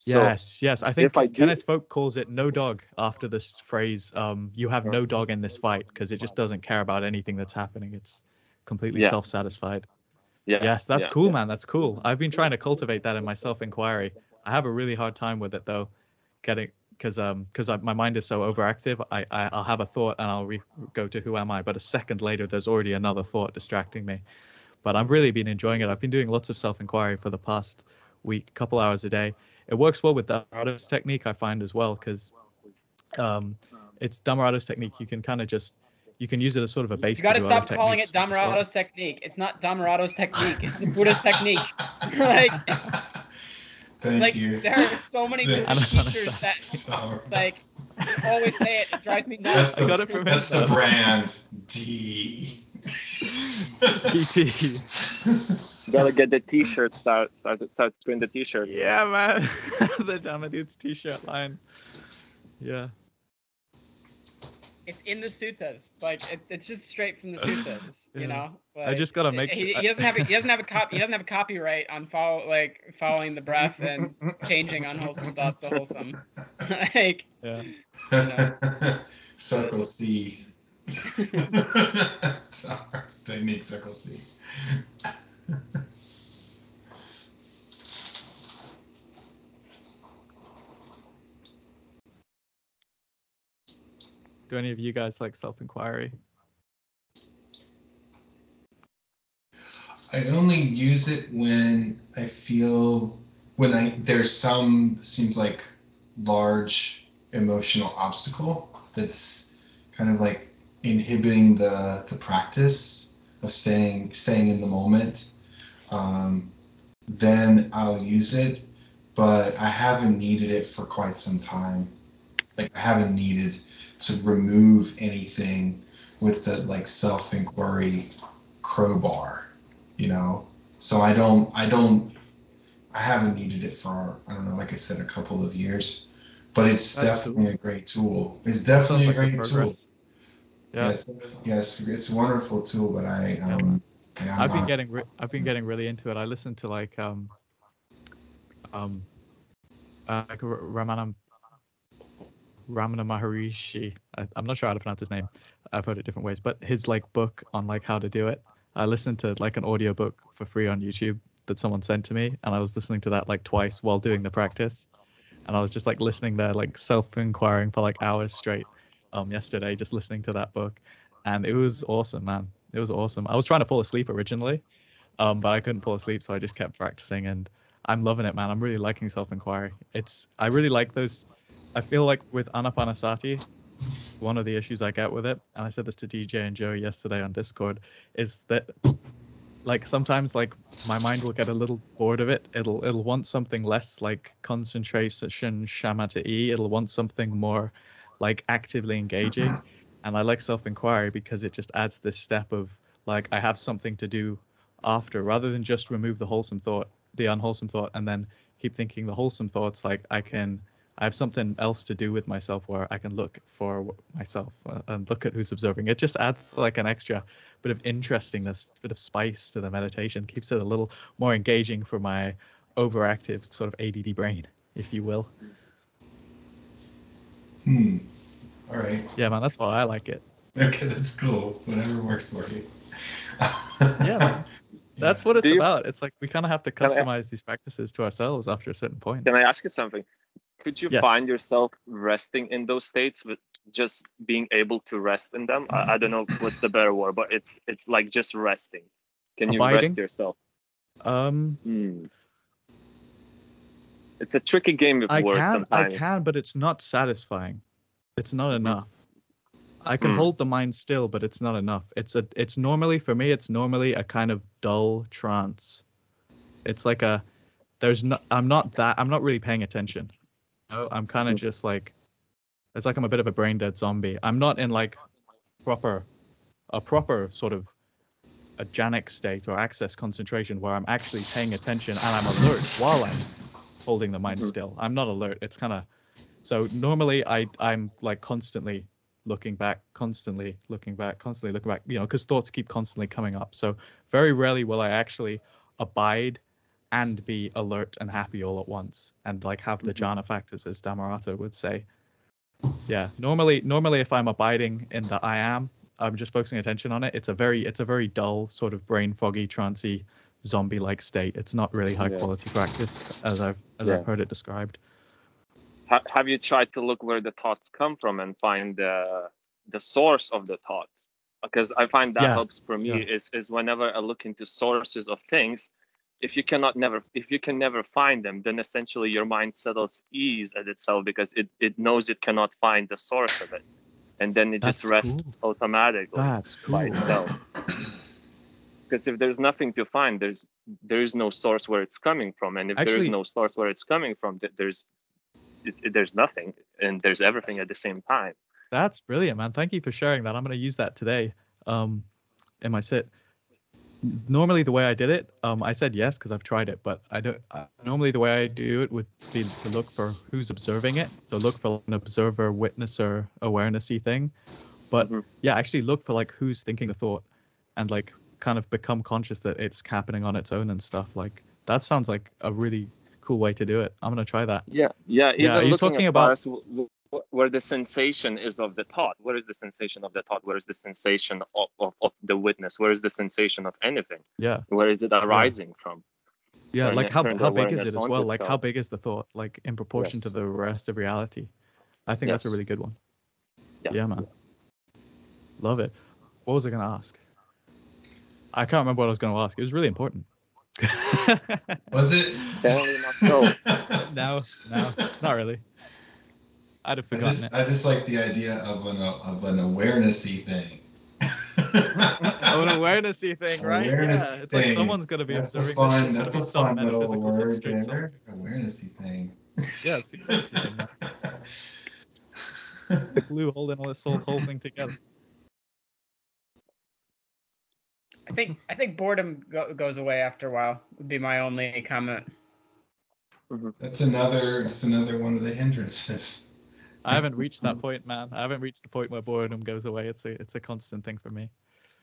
So, yes, yes. I think I do- Kenneth Folk calls it no dog after this phrase, um, you have no dog in this fight because it just doesn't care about anything that's happening. It's completely Yeah. self-satisfied. yeah, Yes, that's yeah, cool, man. That's cool. I've been trying to cultivate that in my self-inquiry. I have a really hard time with it though, getting because um because my mind is so overactive. I, I I'll have a thought and I'll re- go to who am I, but a second later there's already another thought distracting me. But I've really been enjoying it. I've been doing lots of self-inquiry for the past week, couple hours a day. It works well with the Dhammarato's technique, I find as well, because um, it's Dhammarato's technique. You can kind of just you can use it as sort of a base. You got to do stop calling it techniques as well. Technique. It's not Dhammarato's technique. It's the Buddha's technique. like, Thank like you. there are so many Thank Buddhist you. teachers that Sorry. like, always say it. It drives me That's nuts. the, I got it from that's the brand. D. DT. You gotta get the T-shirt. Start, start, start print the T-shirt. Yeah, man. the Damn Dudes t-shirt line. Yeah. It's in the suttas. Like it's it's just straight from the suttas. Yeah. You know. I just gotta make he, sure. he doesn't have a, he doesn't have a cop he doesn't have a copyright on follow like following the breath and changing unwholesome thoughts to wholesome. like yeah. Circle C. Sorry, technique circle C. Do any of you guys like self-inquiry? I only use it when I feel when I there's some seems like large emotional obstacle that's kind of like inhibiting the the practice of staying staying in the moment. Um, then I'll use it, but I haven't needed it for quite some time. Like I haven't needed to remove anything with the like self inquiry crowbar you know so i don't i don't i haven't needed it for i don't know like i said a couple of years but it's That's definitely cool. a great tool it's definitely Sounds a great tool. Yeah. yes yes it's a wonderful tool but i um yeah, I've been not- getting re- I've been getting really into it. I listen to like um um uh, like R- Ramana Ramana Maharishi. I, I'm not sure how to pronounce his name. I've heard it different ways, but his like book on like how to do it. I listened to like an audiobook for free on YouTube that someone sent to me, and I was listening to that like twice while doing the practice, and I was just like listening there, like self-inquiring for like hours straight. Um, yesterday, just listening to that book, and it was awesome, man. It was awesome. I was trying to fall asleep originally, um, but I couldn't fall asleep, so I just kept practicing, and I'm loving it, man. I'm really liking self-inquiry. It's I really like those. I feel like with Anapanasati, one of the issues I get with it, and I said this to DJ and Joe yesterday on Discord, is that like sometimes like my mind will get a little bored of it. It'll it'll want something less like concentration shamatha e. It'll want something more like actively engaging. And I like self-inquiry because it just adds this step of like I have something to do after rather than just remove the wholesome thought, the unwholesome thought, and then keep thinking the wholesome thoughts. Like I can I have something else to do with myself where I can look for myself uh, and look at who's observing. It just adds like an extra bit of interestingness, bit of spice to the meditation, keeps it a little more engaging for my overactive sort of ADD brain, if you will. Hmm. All right. Yeah, man, that's why I like it. Okay, that's cool. Whatever works for you. yeah, man. That's what it's you- about. It's like we kind of have to Can I- customize these practices to ourselves after a certain point. Can I ask you something? Could you Yes. find yourself resting in those states with just being able to rest in them? I, I don't know what's the better word, but it's it's like just resting. Can you rest yourself? Um, Hmm. It's a tricky game with I words can, I can, but it's not satisfying. It's not enough. I can Mm. hold the mind still, but it's not enough. It's a, it's normally for me, it's normally a kind of dull trance. It's like a, there's no, I'm not that, I'm not really paying attention. No, I'm kind of Mm. just like, it's like I'm a bit of a brain dead zombie. I'm not in like proper, a proper sort of a jhanic state or access concentration where I'm actually paying attention and I'm alert while I'm holding the mind Mhm. still. I'm not alert. It's kind of so normally I I'm like constantly looking back, constantly looking back, constantly looking back, you know, because thoughts keep constantly coming up. So very rarely will I actually abide and be alert and happy all at once and like have the Mhm. jhana factors as Dhammarato would say. Yeah, normally normally if I'm abiding in the I am, I'm just focusing attention on it. It's a very it's a very dull sort of brain foggy, trancey, zombie like state. It's not really high Yeah. quality practice as I've as Yeah. I've heard it described. Ha- have you tried to look where the thoughts come from and find the the source of the thoughts? Because I find that Yeah, helps for me yeah. is is whenever I look into sources of things, if you cannot never if you can never find them, then essentially your mind settles ease at itself because it, it knows it cannot find the source of it. And then it just That's rests automatically That's by cool. itself. Because if there's nothing to find, there's there is no source where it's coming from, and if there Actually- is no source where it's coming from, th- there's it, it- there's nothing, and there's everything at the same time. That's brilliant, man. Thank you for sharing that. I'm going to use that today um, in my sit. Normally, the way I did it, um, I said yes because I've tried it, but I don't. Uh, normally, the way I do it would be to look for who's observing it. So look for an observer, witnesser, awarenessy thing. But Mhm. yeah, actually look for like who's thinking the thought, and like kind of become conscious that it's happening on its own and stuff. Like that sounds like a really cool way to do it. I'm gonna try that. Yeah, yeah. Yeah, are you looking talking about- where the sensation is of the thought. Where is the sensation of the thought? Where is the sensation of, of, of the witness? Where is the sensation of anything? Yeah. Where is it arising from? Yeah, like how how big is it as well? Like how big is the thought? Like in proportion to the rest of reality. I think that's a really good one. Yeah. Yeah, man. Love it. What was I gonna ask? I can't remember what I was gonna ask. It was really important. Was it? Apparently not so. no, no, not really. I'd have I forgotten just, it. I just like the idea of an of an awarenessy thing. Oh, an awarenessy thing, right? Awareness yeah, it's like someone's gonna be That's a fun. this. There's That's gotta a fun little metaphysical word, substrate Awarenessy thing. Yeah, it's the awarenessy thing. man. The glue holding all this whole, whole thing together. I think I think boredom go- goes away after a while. Would be my only comment. Mm-hmm. That's another. That's another one of the hindrances. I haven't reached that point, man. I haven't reached the point where boredom goes away. It's a it's a constant thing for me.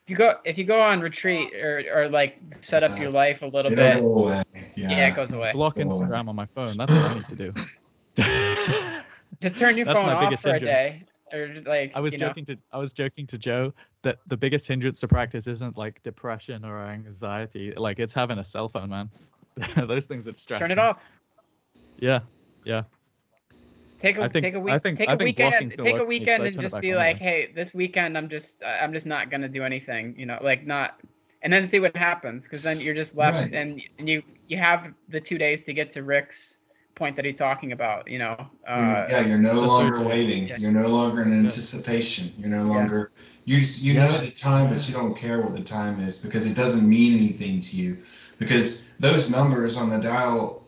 If you go if you go on retreat or or like set up your life a little It'll bit, go away. Yeah. yeah, it goes away. Block Go away. Instagram on my phone. That's what I need to do. Just turn your That's phone off biggest for a day, or like I was you know. joking to I was joking to Joe that the biggest hindrance to practice isn't like depression or anxiety. Like it's having a cell phone, man. Those things that distract. Turn it me. off. Yeah, yeah. take a I think- take a I week think- take I a think weekend take a work for me 'cause weekend and just be like anyway. hey this weekend i'm just uh, i'm just not gonna do anything you know like not and then see what happens because then you're just left Right. and, and you you have the two days to get to rick's point that he's talking about you know uh yeah, you're no longer waiting. yeah. You're no longer in anticipation. You're no Yeah. longer you you know the time, but you don't care what the time is because it doesn't mean anything to you. Because those numbers on the dial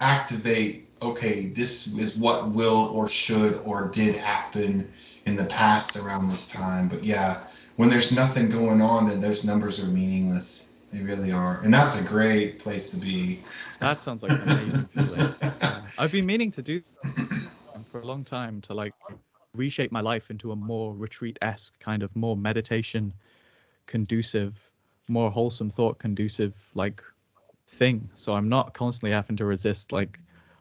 activate. Okay, this is what will or should or did happen in the past around this time. But yeah, when there's nothing going on, then those numbers are meaningless. They really are, and that's a great place to be. That sounds like an amazing feeling. I've been meaning to do for a long time to like reshape my life into a more retreat-esque kind of more meditation conducive, more wholesome thought conducive like thing. So I'm not constantly having to resist like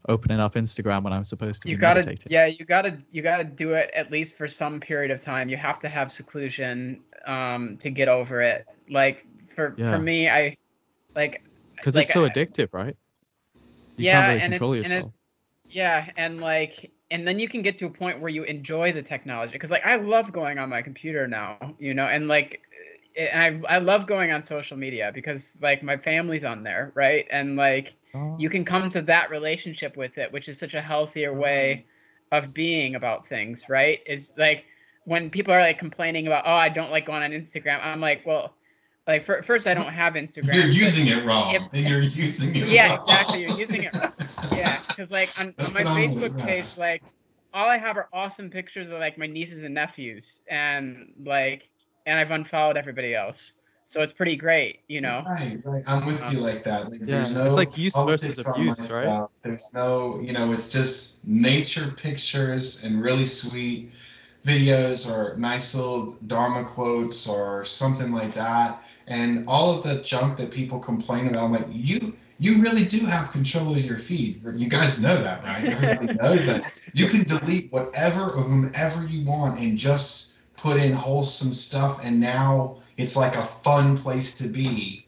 opening up Instagram when I'm supposed to you be gotta meditating. yeah you gotta you gotta do it at least for some period of time you have to have seclusion um to get over it like for Yeah. for me i like Because like, it's so I- addictive, right? You Yeah, can't really and it's- control and it- yourself. Yeah, and like, and then you can get to a point where you enjoy the technology because, like, I love going on my computer now, you know, and like, eh, and I I love going on social media because like my family's on there, right? And like, Oh, you can come to that relationship with it, which is such a healthier way of being about things, right? Is like when people are like complaining about, oh, I don't like going on Instagram. I'm like, well, like for, first, I don't have Instagram. You're using it wrong, if- and you're using it. Yeah, wrong. exactly, you're using it wrong. yeah because like on, on my what I'm facebook with, yeah. page like all i have are awesome pictures of like my nieces and nephews and like and i've unfollowed everybody else so it's pretty great you know Right, right. I'm with you like that. Like, there's no it's like use versus my abuse, right? stuff. There's no, you know, it's just nature pictures and really sweet videos or nice little Dharma quotes or something like that. And all of the junk that people complain about, I'm like, you you really do have control of your feed. You guys know that, right? Everybody knows that. You can delete whatever or whomever you want and just put in wholesome stuff and now it's like a fun place to be.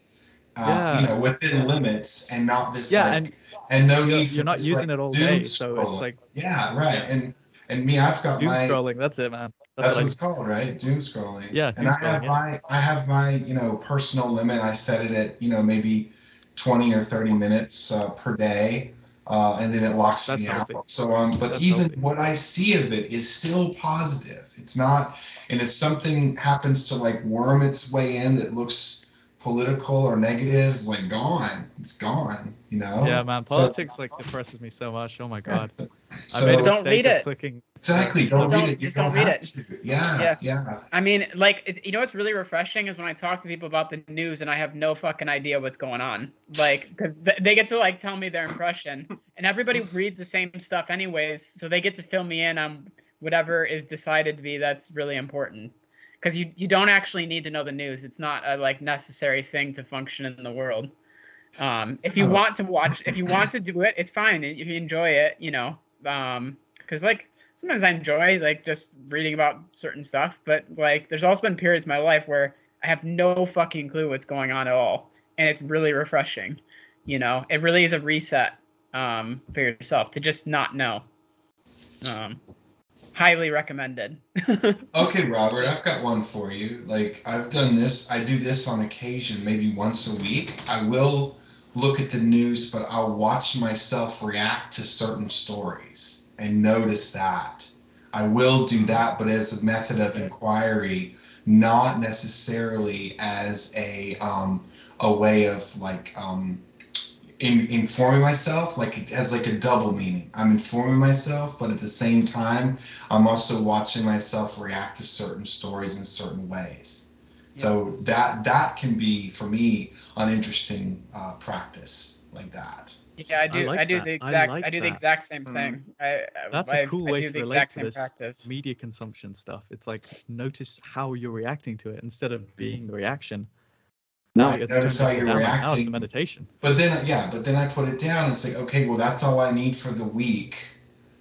Uh, you know, within limits and not this Yeah, like and and no you're, need you're not using like, it all day, so it's like yeah, right. Yeah. And and me, I've got doom my scrolling. That's it, man. That's That's what what it's called, right? Doom scrolling. Yeah, And doom I have yeah. my I have my you know personal limit. I set it at you know maybe twenty or thirty minutes uh, per day, uh, and then it locks That's me healthy. out. So um, but That's even healthy. what I see of it is still positive. It's not. And if something happens to like worm its way in that looks political or negative, it's like gone. It's gone. You know. Yeah, man. So- Politics like depresses me so much. Oh my god. So, I made a Don't read it. clicking. exactly. Don't, don't- read it. You just don't don't, read have it. to. Yeah, Yeah. yeah. i mean like it, you know what's really refreshing is when i talk to people about the news and i have no fucking idea what's going on like because th- they get to like tell me their impression and everybody reads the same stuff anyways so they get to fill me in on whatever is decided to be that's really important because you you don't actually need to know the news. It's not a like necessary thing to function in the world. Um if you Oh. want to watch if you want to do it it's fine. If you enjoy it you know um because like sometimes i enjoy like just reading about certain stuff but like there's also been periods in my life where i have no fucking clue what's going on at all and it's really refreshing you know? It really is a reset um for yourself to just not know. Um highly recommended Okay, Robert, I've got one for you. Like I've done this, I do this on occasion, maybe once a week. I will look at the news, but I'll watch myself react to certain stories and notice that. I will do that, but as a method of inquiry, not necessarily as a um, a way of like um, in, informing myself, like as like a double meaning. I'm informing myself, but at the same time, I'm also watching myself react to certain stories in certain ways. So that that can be for me an interesting uh, practice like that. yeah i do i, like do that. the exact i, like do the that. exact same Mhm. thing I, I- That's I, a cool I way do to the relate to this practice media consumption stuff. It's like notice how you're reacting to it instead of being the reaction. Now Right, it's notice turned how you're Dhamma. Now it's a reacting. meditation. But then yeah, but then I put it down and say, okay, well that's all I need for the week.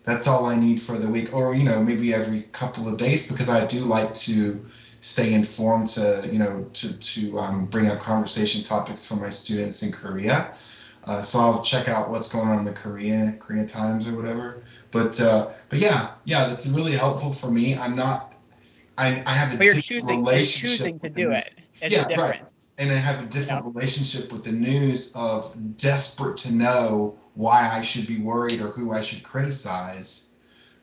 That's all I need for the week, or you know maybe every couple of days because I do like to stay informed to you know to to um, bring up conversation topics for my students in Korea. Uh, so I'll check out what's going on in the Korean Korean Times or whatever. But uh, but yeah, yeah, that's really helpful for me. I'm not. I, I have a But you're different choosing you're choosing to do it. It's Yeah, a right. And I have a different relationship with the news of desperate to know why I should be worried or who I should criticize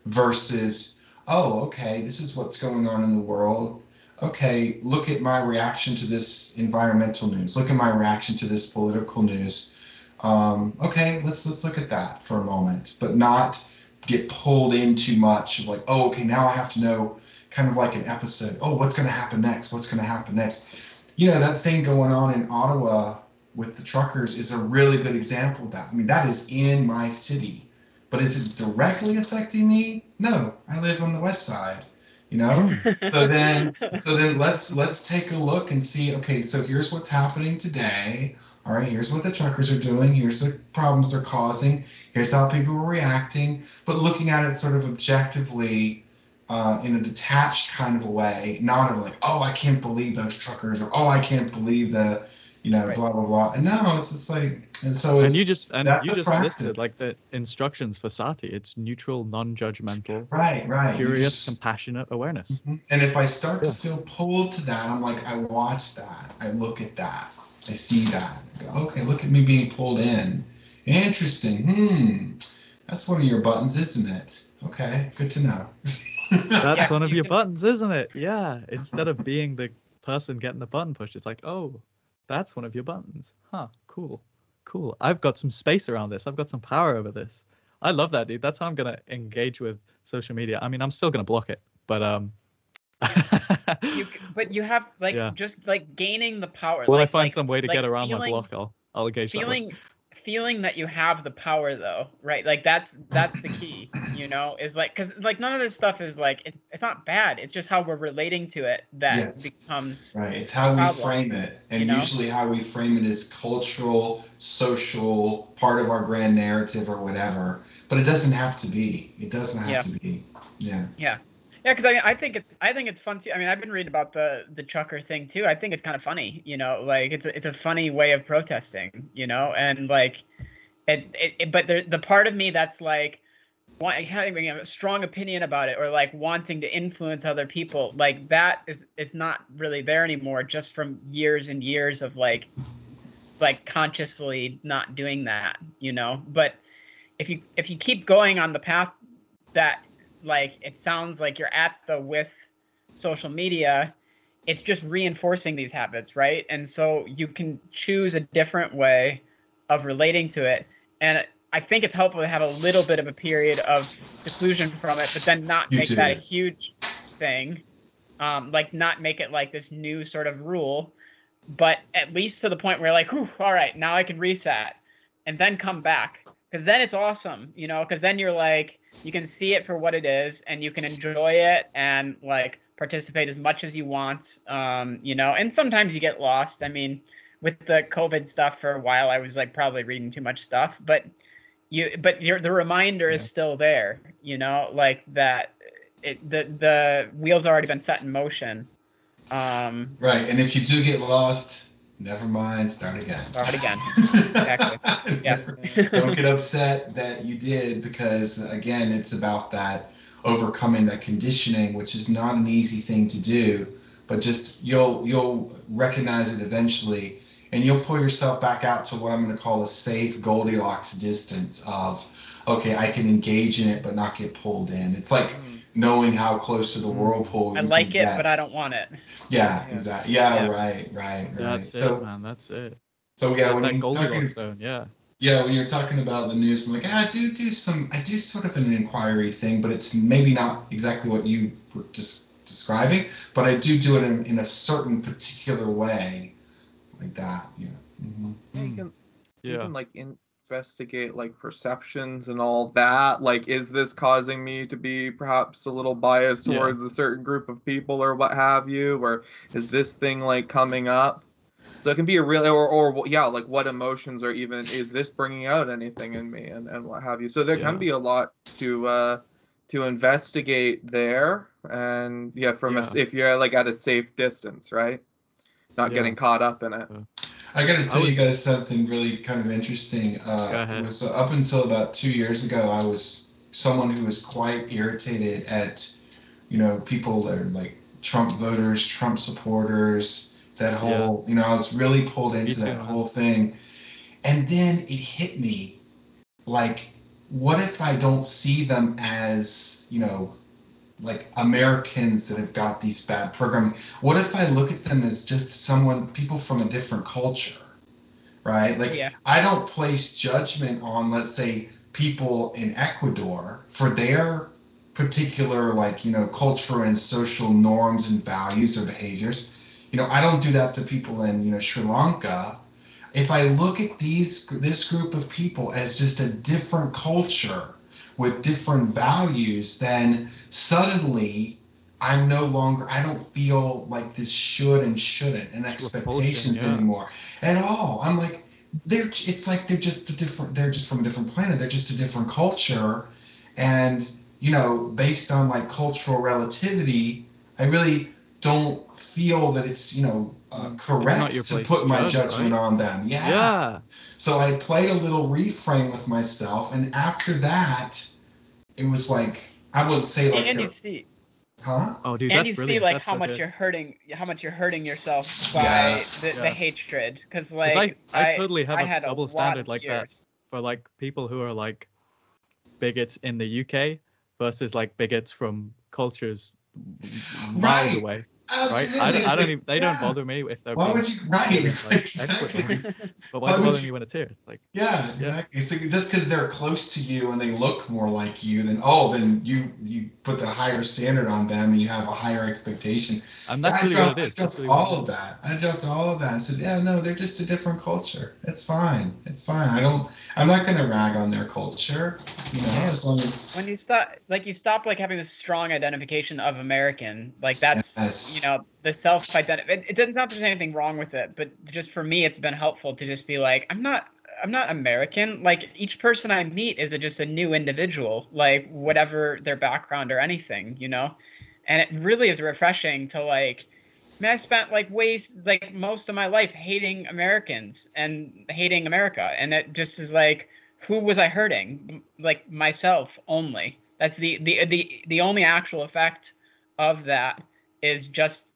versus, oh, okay, this is what's going on in the world. Okay, look at my reaction to this environmental news. Look at my reaction to this political news. Um, okay, let's let's look at that for a moment, but not get pulled in too much of like, oh, okay, now I have to know kind of like an episode. Oh, what's going to happen next? What's going to happen next? You know that thing going on in Ottawa with the truckers is a really good example of that. I mean, that is in my city, but is it directly affecting me? No, I live on the west side. You know, so then so then let's let's take a look and see. Okay, so here's what's happening today. All right, here's what the truckers are doing. Here's the problems they're causing. Here's how people are reacting. But looking at it sort of objectively uh, in a detached kind of a way, not of like, oh, I can't believe those truckers, or oh, I can't believe the, you know, Right. blah blah blah. And no, it's just like, and so it's and you just and you just practice. listed like the instructions for sati it's neutral non-judgmental right, right. curious just- compassionate awareness Mhm. And if I start to feel pulled to that, I'm like, I watch that, I look at that, I see that. I go, okay, look at me being pulled in. Interesting. Hmm. That's one of your buttons, isn't it? Okay, good to know. that's one of you your can- buttons isn't it? Yeah instead of being the person getting the button pushed it's like oh that's one of your buttons. Huh cool cool. I've got some space around this. I've got some power over this. I love that dude. That's how i'm gonna engage with social media. I mean i'm still gonna block it but um you, but you have like Yeah. just like gaining the power. when i find like- some way to like get around my block i'll i'll engage feeling feeling that you have the power though right like that's that's the key you know is like because like none of this stuff is like it, it's not bad it's just how we're relating to it that Yes. becomes Right. It's how we frame it. And you know? usually how we frame it is cultural, social, part of our grand narrative or whatever. But it doesn't have to be. It doesn't have Yeah. to be. Yeah. yeah because I, mean, I think it's i think it's fun too. I mean i've been reading about the the trucker thing too. I think it's kind of funny you know like it's a, it's a funny way of protesting you know? And like it, it, it but there, the part of me that's like having a strong opinion about it or like wanting to influence other people like that is is not really there anymore just from years and years of like like consciously not doing that you know? But if you if you keep going on the path that like it sounds like you're at the with social media it's just reinforcing these habits right? And so you can choose a different way of relating to it. And i think it's helpful to have a little bit of a period of seclusion from it but then not You make that a huge thing. Um like not make it like this new sort of rule but at least to the point where like Whew, all right now i can reset and then come back. Because then it's awesome you know? Because then you're like you can see it for what it is and you can enjoy it and like participate as much as you want um you know and sometimes you get lost i mean with the covid stuff for a while i was like probably reading too much stuff but you but your the reminder is still there you know like that it the the wheels already been set in motion um Right. And if you do get lost, never mind. Start again. Start again. Exactly. Yeah. Don't get upset that you did because again, it's about that overcoming that conditioning, which is not an easy thing to do. But just you'll you'll recognize it eventually, and you'll pull yourself back out to what I'm going to call a safe Goldilocks distance of, okay, I can engage in it but not get pulled in. It's like knowing how close to the whirlpool. i like it get. but i don't want it Yeah, Yeah. exactly. Yeah, Yeah. right, right, right. that's so, it man that's it so yeah, when that you're talking, zone yeah yeah, when you're talking about the news, I'm like, ah, I do do some, I do sort of an inquiry thing, but it's maybe not exactly what you were just describing, but I do do it in, in a certain particular way, like that. Yeah. hmm Yeah, you Mm. can yeah even like investigate like perceptions and all that? Like is this causing me to be perhaps a little biased Yeah. towards a certain group of people or what have you? Or is this thing like coming up? So it can be a real or, or yeah like what emotions are even is this bringing out anything in me and, and what have you? So there Yeah. can be a lot to uh to investigate there. And yeah from a Yeah. if you're like at a safe distance right? Not getting caught up in it I got to tell was- you guys something really kind of interesting. Uh, Go ahead. It was up until about two years ago, I was someone who was quite irritated at, you know, people that are like Trump voters, Trump supporters, that whole, you know, I was really pulled into that whole thing. And then it hit me like, what if I don't see them as, you know, like Americans that have got these bad programming? What if I look at them as just someone, people from a different culture, right? Like, Yeah. I don't place judgment on, let's say, people in Ecuador for their particular, like, you know, culture and social norms and values or behaviors. You know, I don't do that to people in, you know, Sri Lanka. If I look at these, this group of people as just a different culture with different values, then suddenly I'm no longer, I don't feel like this should and shouldn't and It's repulsion, expectations yeah. anymore at all. I'm like, they're, it's like they're just a different, they're just from a different planet. They're just a different culture. And, you know, based on like cultural relativity, I really don't feel that it's, you know, uh, correct to put my judgment right? on them. Yeah. Yeah. So I played a little reframe with myself, and after that, it was like I would say like, and you see huh? Oh, dude, and that's you see like That's how so much good. you're hurting how much you're hurting yourself by Yeah. the, the hatred because like I, I totally have I a had double lot standard of like that for like people who are like bigots in the UK versus like bigots from cultures miles Right. away, Absolutely. Right? I don't, I don't even, they don't bother me if they're Why would you? Right. like exactly. Ecuador. But Why why does it bother you- me when it's here? It's like, Yeah, exactly. So just because they're close to you and they look more like you, then oh, then you you put the higher standard on them and you have a higher expectation. and that's I really dropped, what it is. I That's dropped really all of that. I dropped all of that and said, yeah, no, they're just a different culture. It's fine. It's fine. I don't. I'm not going to rag on their culture. You know, Yeah. as long as when you stop like you stop like having this strong identification of american like that's Yes. You know the self identity it, doesn't that there's anything wrong with it but just for me it's been helpful to just be like i'm not i'm not american like each person i meet is a, just a new individual like whatever their background or anything you know and it really is refreshing to like I mean, I spent like ways like most of my life hating Americans and hating America, and it just is like, who was I hurting? Like myself only. That's the the the the only actual effect of that is just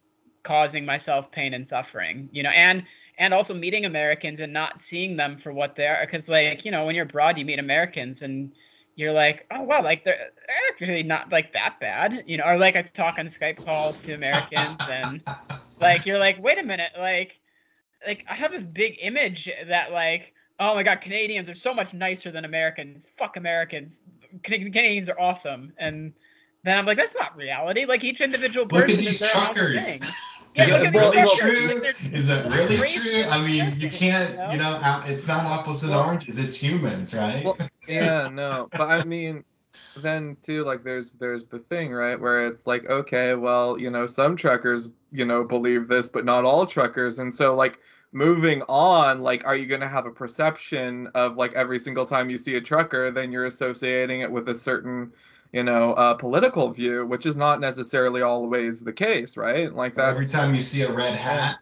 causing myself pain and suffering, you know, and and also meeting Americans and not seeing them for what they are, because like you know, when you're abroad, you meet Americans and you're like, oh wow, like they're, they're actually not like that bad, you know, or like I talk on Skype calls to Americans and like you're like wait a minute like like i have this big image that like oh my god canadians are so much nicer than americans. Fuck americans. Can- canadians are awesome. And then i'm like that's not reality like each individual look person at these is their own truckers. thing Is that really true? truckers. Like, they're Is that really true? I mean, you can't, you know? you know, it's not apples and oranges. It's humans, right? Well, yeah, no, but I mean, then too, like there's there's the thing, right, where it's like, okay, well, you know, some truckers, you know, believe this, but not all truckers, and so like moving on, like, are you gonna have a perception of like every single time you see a trucker, then you're associating it with a certain, you know, uh, political view, which is not necessarily always the case, right? Like that. Every time you see a red hat.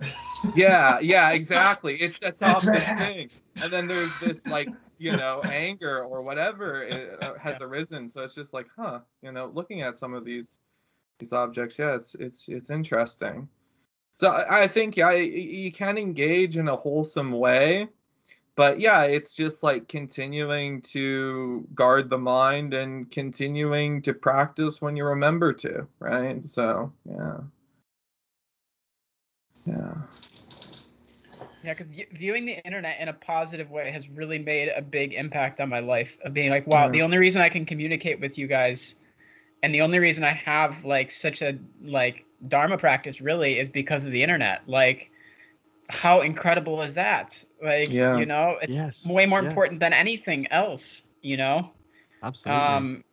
Yeah, yeah, exactly. It sets It's off this thing, and then there's this like you know anger or whatever it, uh, has arisen. So it's just like, huh, you know, looking at some of these these objects, yeah, it's it's it's interesting. So I, I think yeah, you can engage in a wholesome way, but yeah, it's just like continuing to guard the mind and continuing to practice when you remember to, right? So yeah, yeah. Yeah, because viewing the internet in a positive way has really made a big impact on my life. Of being like, wow, the mm. only reason I can communicate with you guys, and the only reason I have like such a like dharma practice really is because of the internet. Like, how incredible is that? Like, Yeah. you know, it's Yes. way more yes, important than anything else. You know, Absolutely. um,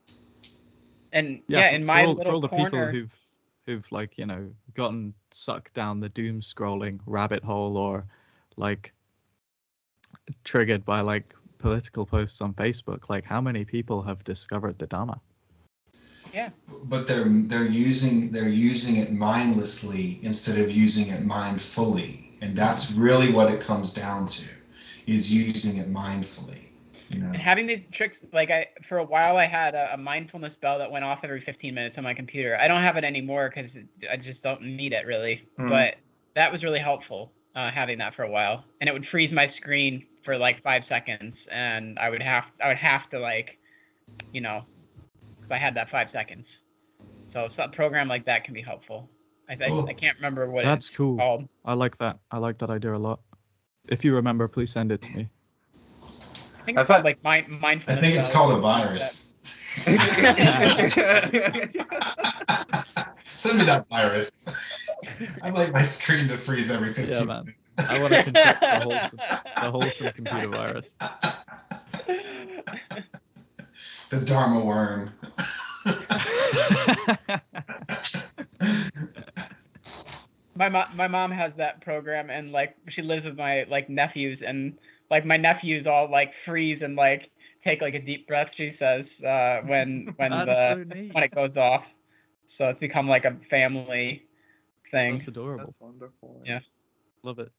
and yeah, for, in for my all, for all the corner. people who've who've like you know gotten sucked down the doom scrolling rabbit hole or like triggered by like political posts on Facebook, like how many people have discovered the Dharma? yeah, but they're they're using they're using it mindlessly instead of using it mindfully And that's really what it comes down to, is using it mindfully. You know? And having these tricks, like I, for a while, I had a, a mindfulness bell that went off every 15 minutes on my computer. I don't have it anymore because I just don't need it really. Mm. But that was really helpful uh, having that for a while, and it would freeze my screen for like five seconds, and I would have, I would have to like, you know, because I had that five seconds. So a program like that can be helpful. I, I, I can't remember what That's it's cool. called. I like that. I like that idea a lot. If you remember, please send it to me. I think it's I've called like mind, I think it's called a virus. Send me that virus. I'd like my screen to freeze every 15 Yeah, man. minutes. I want to contract the wholesome, the wholesome computer virus. the Dharma worm. my mom my mom has that program and like she lives with my like nephews and like my nephews all like freeze and like take like a deep breath she says uh when when the so when it goes off so it's become like a family thing That's adorable. That's wonderful. Yeah. Love it.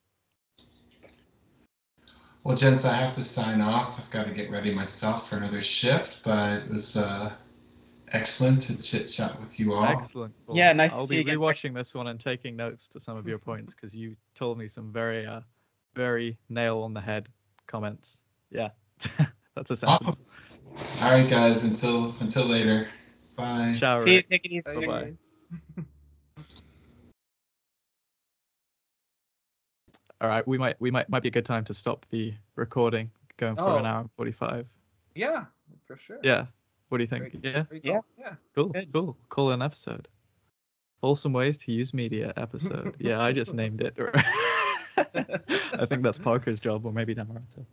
Well, gents, I have to sign off. I've got to get ready myself for another shift, but it was uh, excellent to chit chat with you all. Excellent. Yeah, nice to I'll see be you again. rewatching this one and taking notes to some of your points because you told me some very, uh, very nail on the head comments. Yeah, that's a sentence. Awesome. All right, guys. Until until later. Bye. Ciao, see you take it easy Bye-bye. All right, we might we might might be a good time to stop the recording. Going for an Oh. hour and forty-five. Yeah, for sure. Yeah. What do you think? Great. Yeah. Great Yeah. call. Yeah. Cool. Good. Cool. Call an episode. Wholesome ways to use media episode. yeah, I just named it. I think that's Parker's job, or maybe Dhammarato.